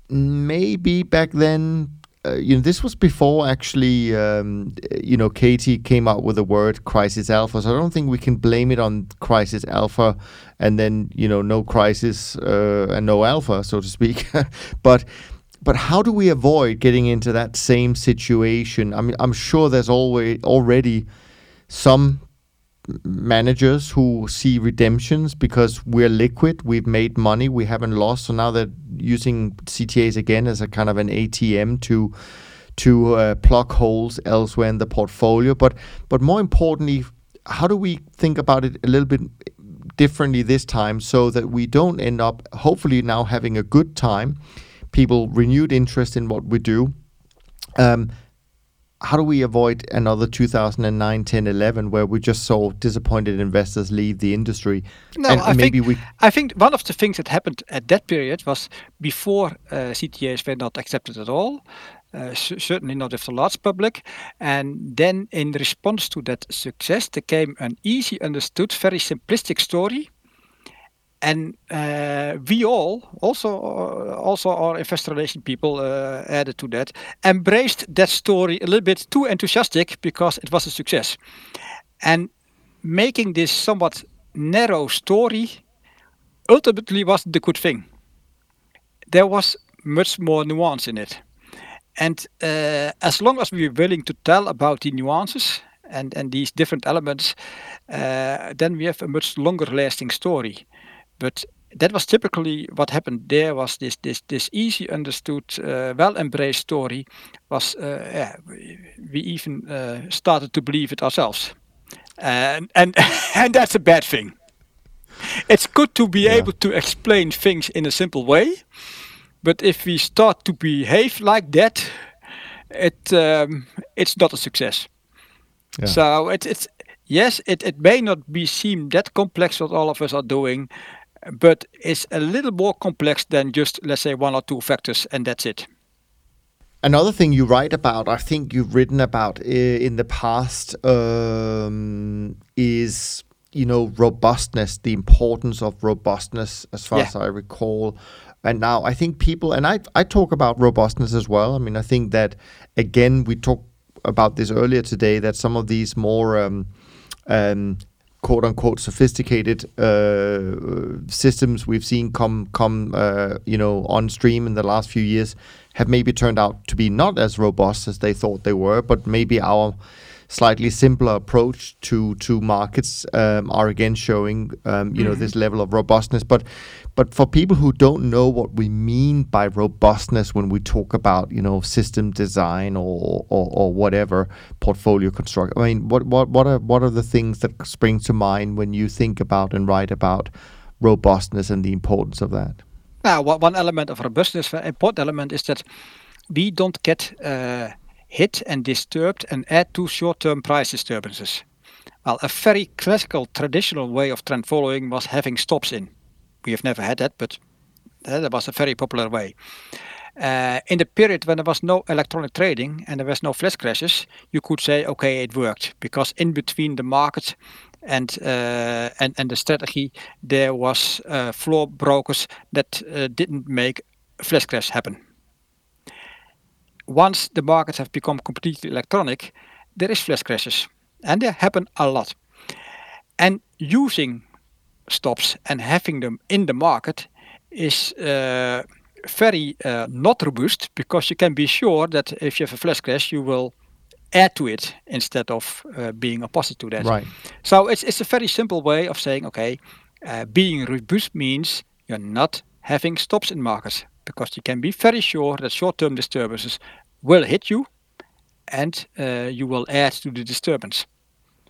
maybe back then uh, you know, this was before actually, um, you know, Katie came out with the word crisis alpha. So I don't think we can blame it on crisis alpha and then, you know, no crisis uh, and no alpha, so to speak. but but how do we avoid getting into that same situation? I mean, I'm sure there's always already some managers who see redemptions because we're liquid, we've made money, we haven't lost. So now they're using CTAs again as a kind of an ATM to to uh, plug holes elsewhere in the portfolio. But but more importantly, how do we think about it a little bit differently this time so that we don't end up hopefully now having a good time, people renewed interest in what we do. Um, how do we avoid another 2009 10 11 where we just saw disappointed investors leave the industry no and I maybe think, we i think one of the things that happened at that period was before uh, ctas were not accepted at all uh, certainly not with the large public. And then, in response to that success, there came an easy understood, very simplistic story and uh, we all also uh, also our investor relation people uh, added to that embraced that story a little bit too enthusiastic because it was a success. And making this somewhat narrow story ultimately was the good thing. There was much more nuance in it. And uh, as long as we were willing to tell about the nuances and and these different elements uh, then we have a much longer lasting story but that was typically what happened there was this this this easy understood uh, well embraced story was uh, yeah we even uh, started to believe it ourselves and and and that's a bad thing it's good to be yeah. able to explain things in a simple way but if we start to behave like that it um, it's not a success yeah. so it, it's yes it, it may not be seem that complex what all of us are doing but it's a little more complex than just, let's say, one or two factors, and that's it. Another thing you write about, I think you've written about in the past, um, is you know robustness, the importance of robustness, as far yeah. as I recall. And now I think people, and I I talk about robustness as well. I mean, I think that again we talked about this earlier today that some of these more um, um, quote unquote sophisticated uh, systems we've seen come come uh, you know on stream in the last few years have maybe turned out to be not as robust as they thought they were, but maybe our slightly simpler approach to to markets um, are again showing um, you mm-hmm. know this level of robustness. But but for people who don't know what we mean by robustness when we talk about you know system design or or, or whatever portfolio construction, I mean what what what are what are the things that spring to mind when you think about and write about robustness and the importance of that? Now, one element of robustness, an important element, is that we don't get uh, hit and disturbed and add to short-term price disturbances. Well, a very classical traditional way of trend following was having stops in. We have never had that, but uh, that was a very popular way. Uh, in the period when there was no electronic trading and there was no flash crashes, you could say, okay, it worked because in between the market and uh, and and the strategy, there was uh, floor brokers that didn't make flash crash happen once the markets have become completely electronic, there is flash crashes, and they happen a lot. And using stops and having them in the market is uh, very uh, not robust because you can be sure that if you have a flash crash, you will add to it instead of uh, being opposite to that. Right. So it's it's a very simple way of saying, okay, uh, being robust means you're not having stops in markets because you can be very sure that short-term disturbances will hit you and uh, you will add to the disturbance.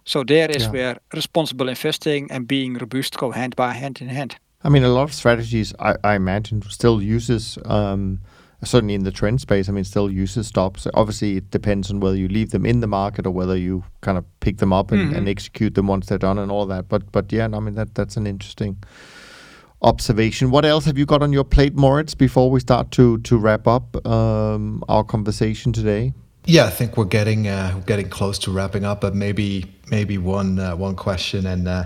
So there is yeah. where responsible investing and being robust go hand by hand in hand. I mean, a lot of strategies I, I imagine still uses um, certainly in the trend space, I mean, still uses stops. Obviously, it depends on whether you leave them in the market or whether you kind of pick them up and, mm-hmm. and execute them once they're done and all that. But but yeah, I mean that that's an interesting observation. What else have you got on your plate, Moritz, before we start to to wrap up um, our conversation today? Yeah, I think we're getting uh, getting close to wrapping up, but maybe maybe one uh, one question, and uh,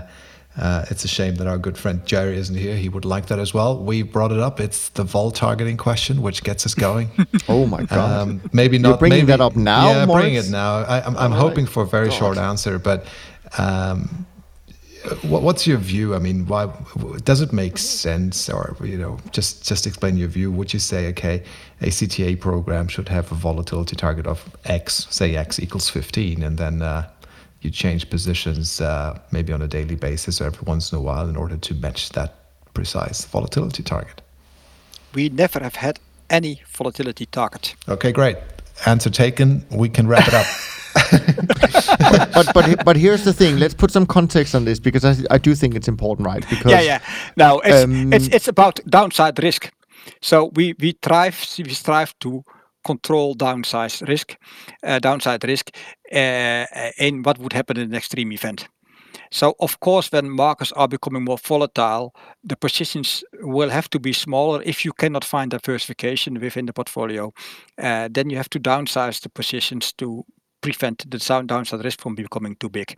uh, it's a shame that our good friend Jerry isn't here. He would like that as well. We brought it up. It's the vol targeting question, which gets us going. oh my god! Um, maybe not. You're bringing maybe, that up now. Yeah, Moritz? bringing it now. I, am hoping for a very god. short answer, but. Um, what's your view? I mean, why does it make sense, or you know, just just explain your view? Would you say, okay, a CTA program should have a volatility target of X, say X equals 15, and then uh, you change positions uh, maybe on a daily basis or every once in a while in order to match that precise volatility target? We never have had any volatility target. Okay, great. Answer taken. We can wrap it up. but, but but here's the thing. Let's put some context on this because I, I do think it's important, right? Because yeah, yeah. Now it's um, it's it's about downside risk. So we we strive we strive to control downside risk, uh, downside risk, uh, in what would happen in an extreme event. So of course, when markets are becoming more volatile, the positions will have to be smaller if you cannot find diversification within the portfolio. Uh, then you have to downsize the positions to prevent the sound downside risk from becoming too big.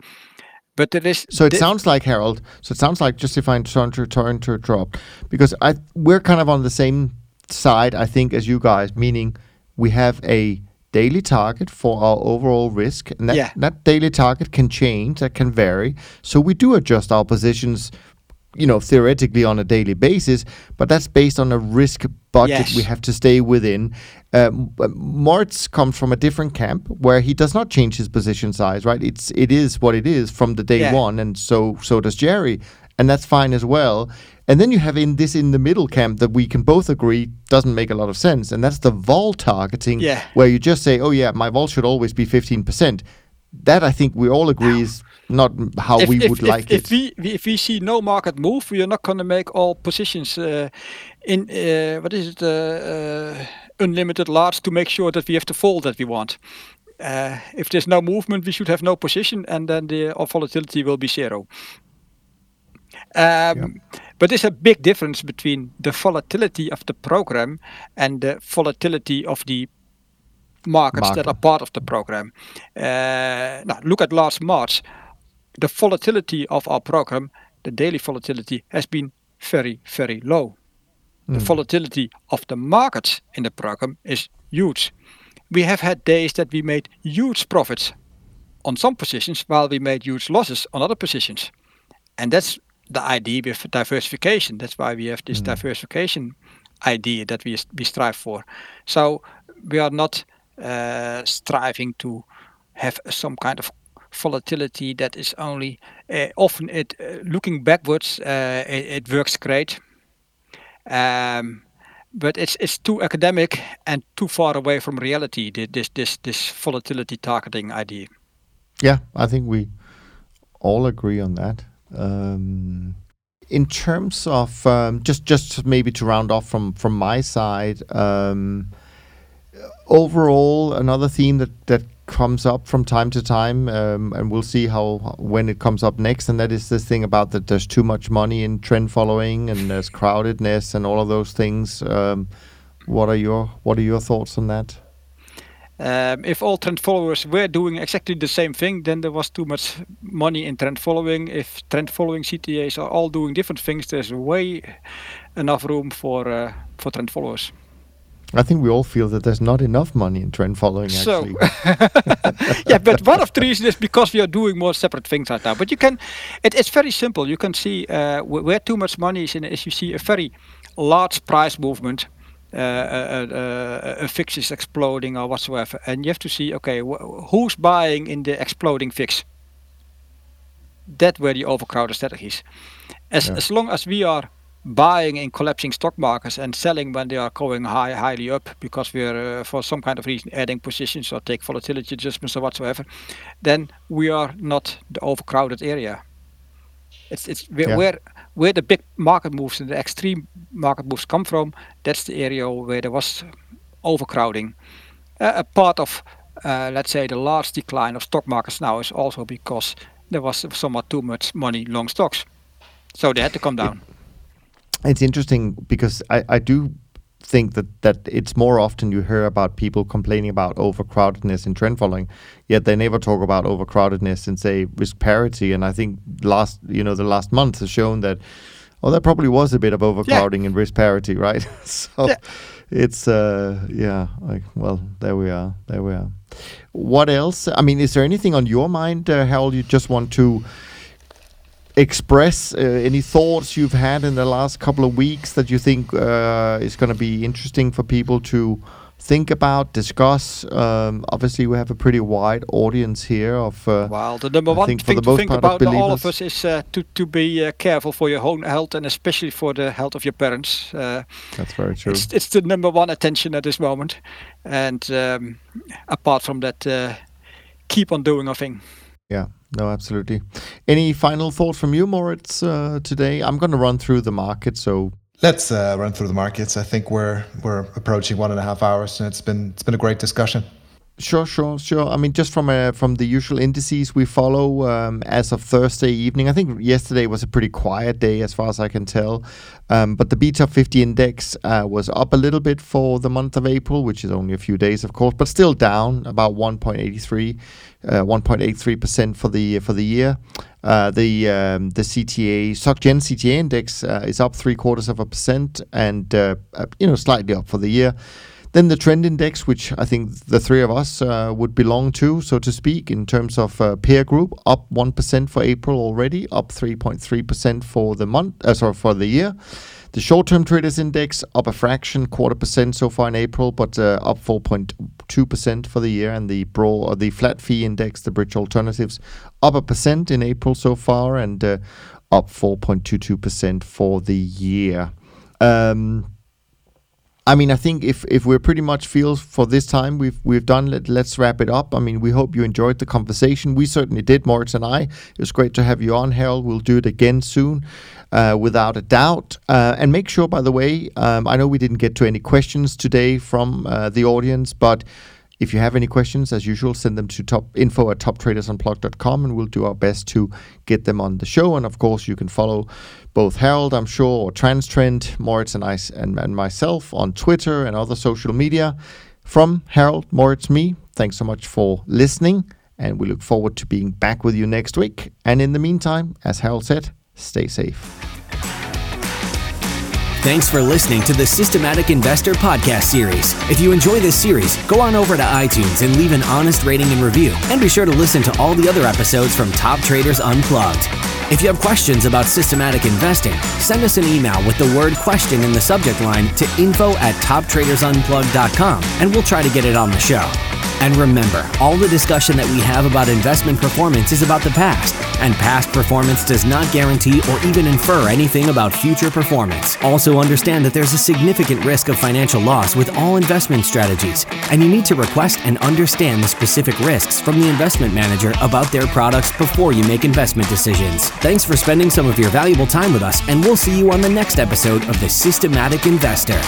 But there is so it sounds like Harold. So it sounds like just if I turn to turn to drop, because I we're kind of on the same side, I think, as you guys. Meaning, we have a daily target for our overall risk, and that yeah. that daily target can change, that can vary. So we do adjust our positions you know, theoretically on a daily basis, but that's based on a risk budget yes. we have to stay within. Um, comes from a different camp where he does not change his position size, right? It's it is what it is from the day yeah. one, and so so does Jerry, and that's fine as well. And then you have in this in the middle camp that we can both agree doesn't make a lot of sense, and that's the vol targeting, yeah. where you just say, oh yeah, my vol should always be fifteen percent. That I think we all agree is not how if, we if, would if, like if it. We, if we see no market move, we are not going to make all positions uh, in uh, what is it uh, uh, unlimited large to make sure that we have the vol that we want. Uh, if there's no movement, we should have no position, and then the volatility will be zero. Um, yeah. But there's a big difference between the volatility of the program and the volatility of the markets Market. that are part of the program. Uh, now, look at last March the volatility of our program, the daily volatility, has been very, very low. Mm. The hmm. volatility of the markets in the program is huge. We have had days that we made huge profits on some positions while we made huge losses on other positions. And that's the idea with diversification. That's why we have this mm. diversification idea that we, we strive for. So we are not uh, striving to have some kind of volatility that is only uh, often it uh, looking backwards uh, it, it, works great. Um, but it's it's too academic and too far away from reality this this this volatility targeting idea. Yeah i think we all agree on that. Um, in terms of um, just just maybe to round off from from my side um, overall another theme that that comes up from time to time, um, and we'll see how when it comes up next. And that is this thing about that there's too much money in trend following, and there's crowdedness, and all of those things. Um, what are your What are your thoughts on that? Um, if all trend followers were doing exactly the same thing, then there was too much money in trend following. If trend following CTAs are all doing different things, there's way enough room for uh, for trend followers. I think we all feel that there's not enough money in trend following. Actually, so yeah, but one of the reasons is because we are doing more separate things right now. But you can, it, it's very simple. You can see uh, where too much money is in. Is you see a very large price movement, uh, uh, uh, a VIX is exploding or whatsoever, and you have to see okay wh- who's buying in the exploding VIX. That where the overcrowded strategies. As yeah. as long as we are buying in collapsing stock markets and selling when they are going high, highly up because we're uh, for some kind of reason adding positions or take volatility adjustments or whatsoever, then we are not the overcrowded area. It's it's where, yeah. where where the big market moves and the extreme market moves come from. That's the area where there was overcrowding. Uh, a part of, uh, let's say, the large decline of stock markets now is also because there was somewhat too much money long stocks, so they had to come down. It's interesting because I, I do think that that it's more often you hear about people complaining about overcrowdedness in trend following, yet they never talk about overcrowdedness in say risk parity. And I think last you know the last month has shown that oh there probably was a bit of overcrowding yeah. in risk parity, right? so yeah. it's uh yeah like well there we are there we are. What else? I mean, is there anything on your mind, uh, Harold? You just want to express uh, any thoughts you've had in the last couple of weeks that you think uh, is going to be interesting for people to think about, discuss? Um, obviously, we have a pretty wide audience here of. Uh, well, the number one thing to think about all of us is uh, to to be uh, careful for your own health and especially for the health of your parents. Uh, That's very true. It's, it's, the number one attention at this moment, and um, apart from that, keep on doing our thing. Yeah, no, absolutely. Any final thought from you, Moritz, uh, today? I'm going to run through the market, so let's uh, run through the markets. I think we're we're approaching one and a half hours, and it's been it's been a great discussion. Sure, sure, sure. I mean, just from a, from the usual indices we follow um, as of Thursday evening. I think yesterday was a pretty quiet day, as far as I can tell. Um, but the BTOP 50 index uh, was up a little bit for the month of April, which is only a few days, of course, but still down about 1.83, uh, 1.83 percent for the for the year. Uh, the um, the CTA SocGen CTA index uh, is up three quarters of a percent, and uh, uh, you know slightly up for the year. Then the trend index, which I think the three of us uh, would belong to, so to speak, in terms of uh, peer group, up 1% for April already, up 3.3% for the month, uh, sorry, for the year. The short-term traders index up a fraction, quarter percent so far in April, but uh, up 4.2% for the year. And the broad, the flat fee index, the bridge alternatives, up a percent in April so far, and uh, up 4.22% for the year. Um, I mean, I think if if we're pretty much feel for this time we've we've done. Let, let's wrap it up. I mean, we hope you enjoyed the conversation. We certainly did, Moritz and I. It was great to have you on, Harold. We'll do it again soon, uh, without a doubt. Uh, and make sure, by the way, um, I know we didn't get to any questions today from uh, the audience, but if you have any questions, as usual, send them to top info at toptradersunplugged.com and we'll do our best to get them on the show. And of course, you can follow both Harold, I'm sure, or Transtrend, Moritz, and, I, and, and myself on Twitter and other social media. From Harold, Moritz, me, thanks so much for listening. And we look forward to being back with you next week. And in the meantime, as Harold said, stay safe. Thanks for listening to the Systematic Investor podcast series. If you enjoy this series, go on over to iTunes and leave an honest rating and review. And be sure to listen to all the other episodes from Top Traders Unplugged. If you have questions about systematic investing, send us an email with the word question in the subject line to info at toptradersunplugged.com and we'll try to get it on the show. And remember, all the discussion that we have about investment performance is about the past, and past performance does not guarantee or even infer anything about future performance. Also, understand that there's a significant risk of financial loss with all investment strategies, and you need to request and understand the specific risks from the investment manager about their products before you make investment decisions. Thanks for spending some of your valuable time with us, and we'll see you on the next episode of The Systematic Investor.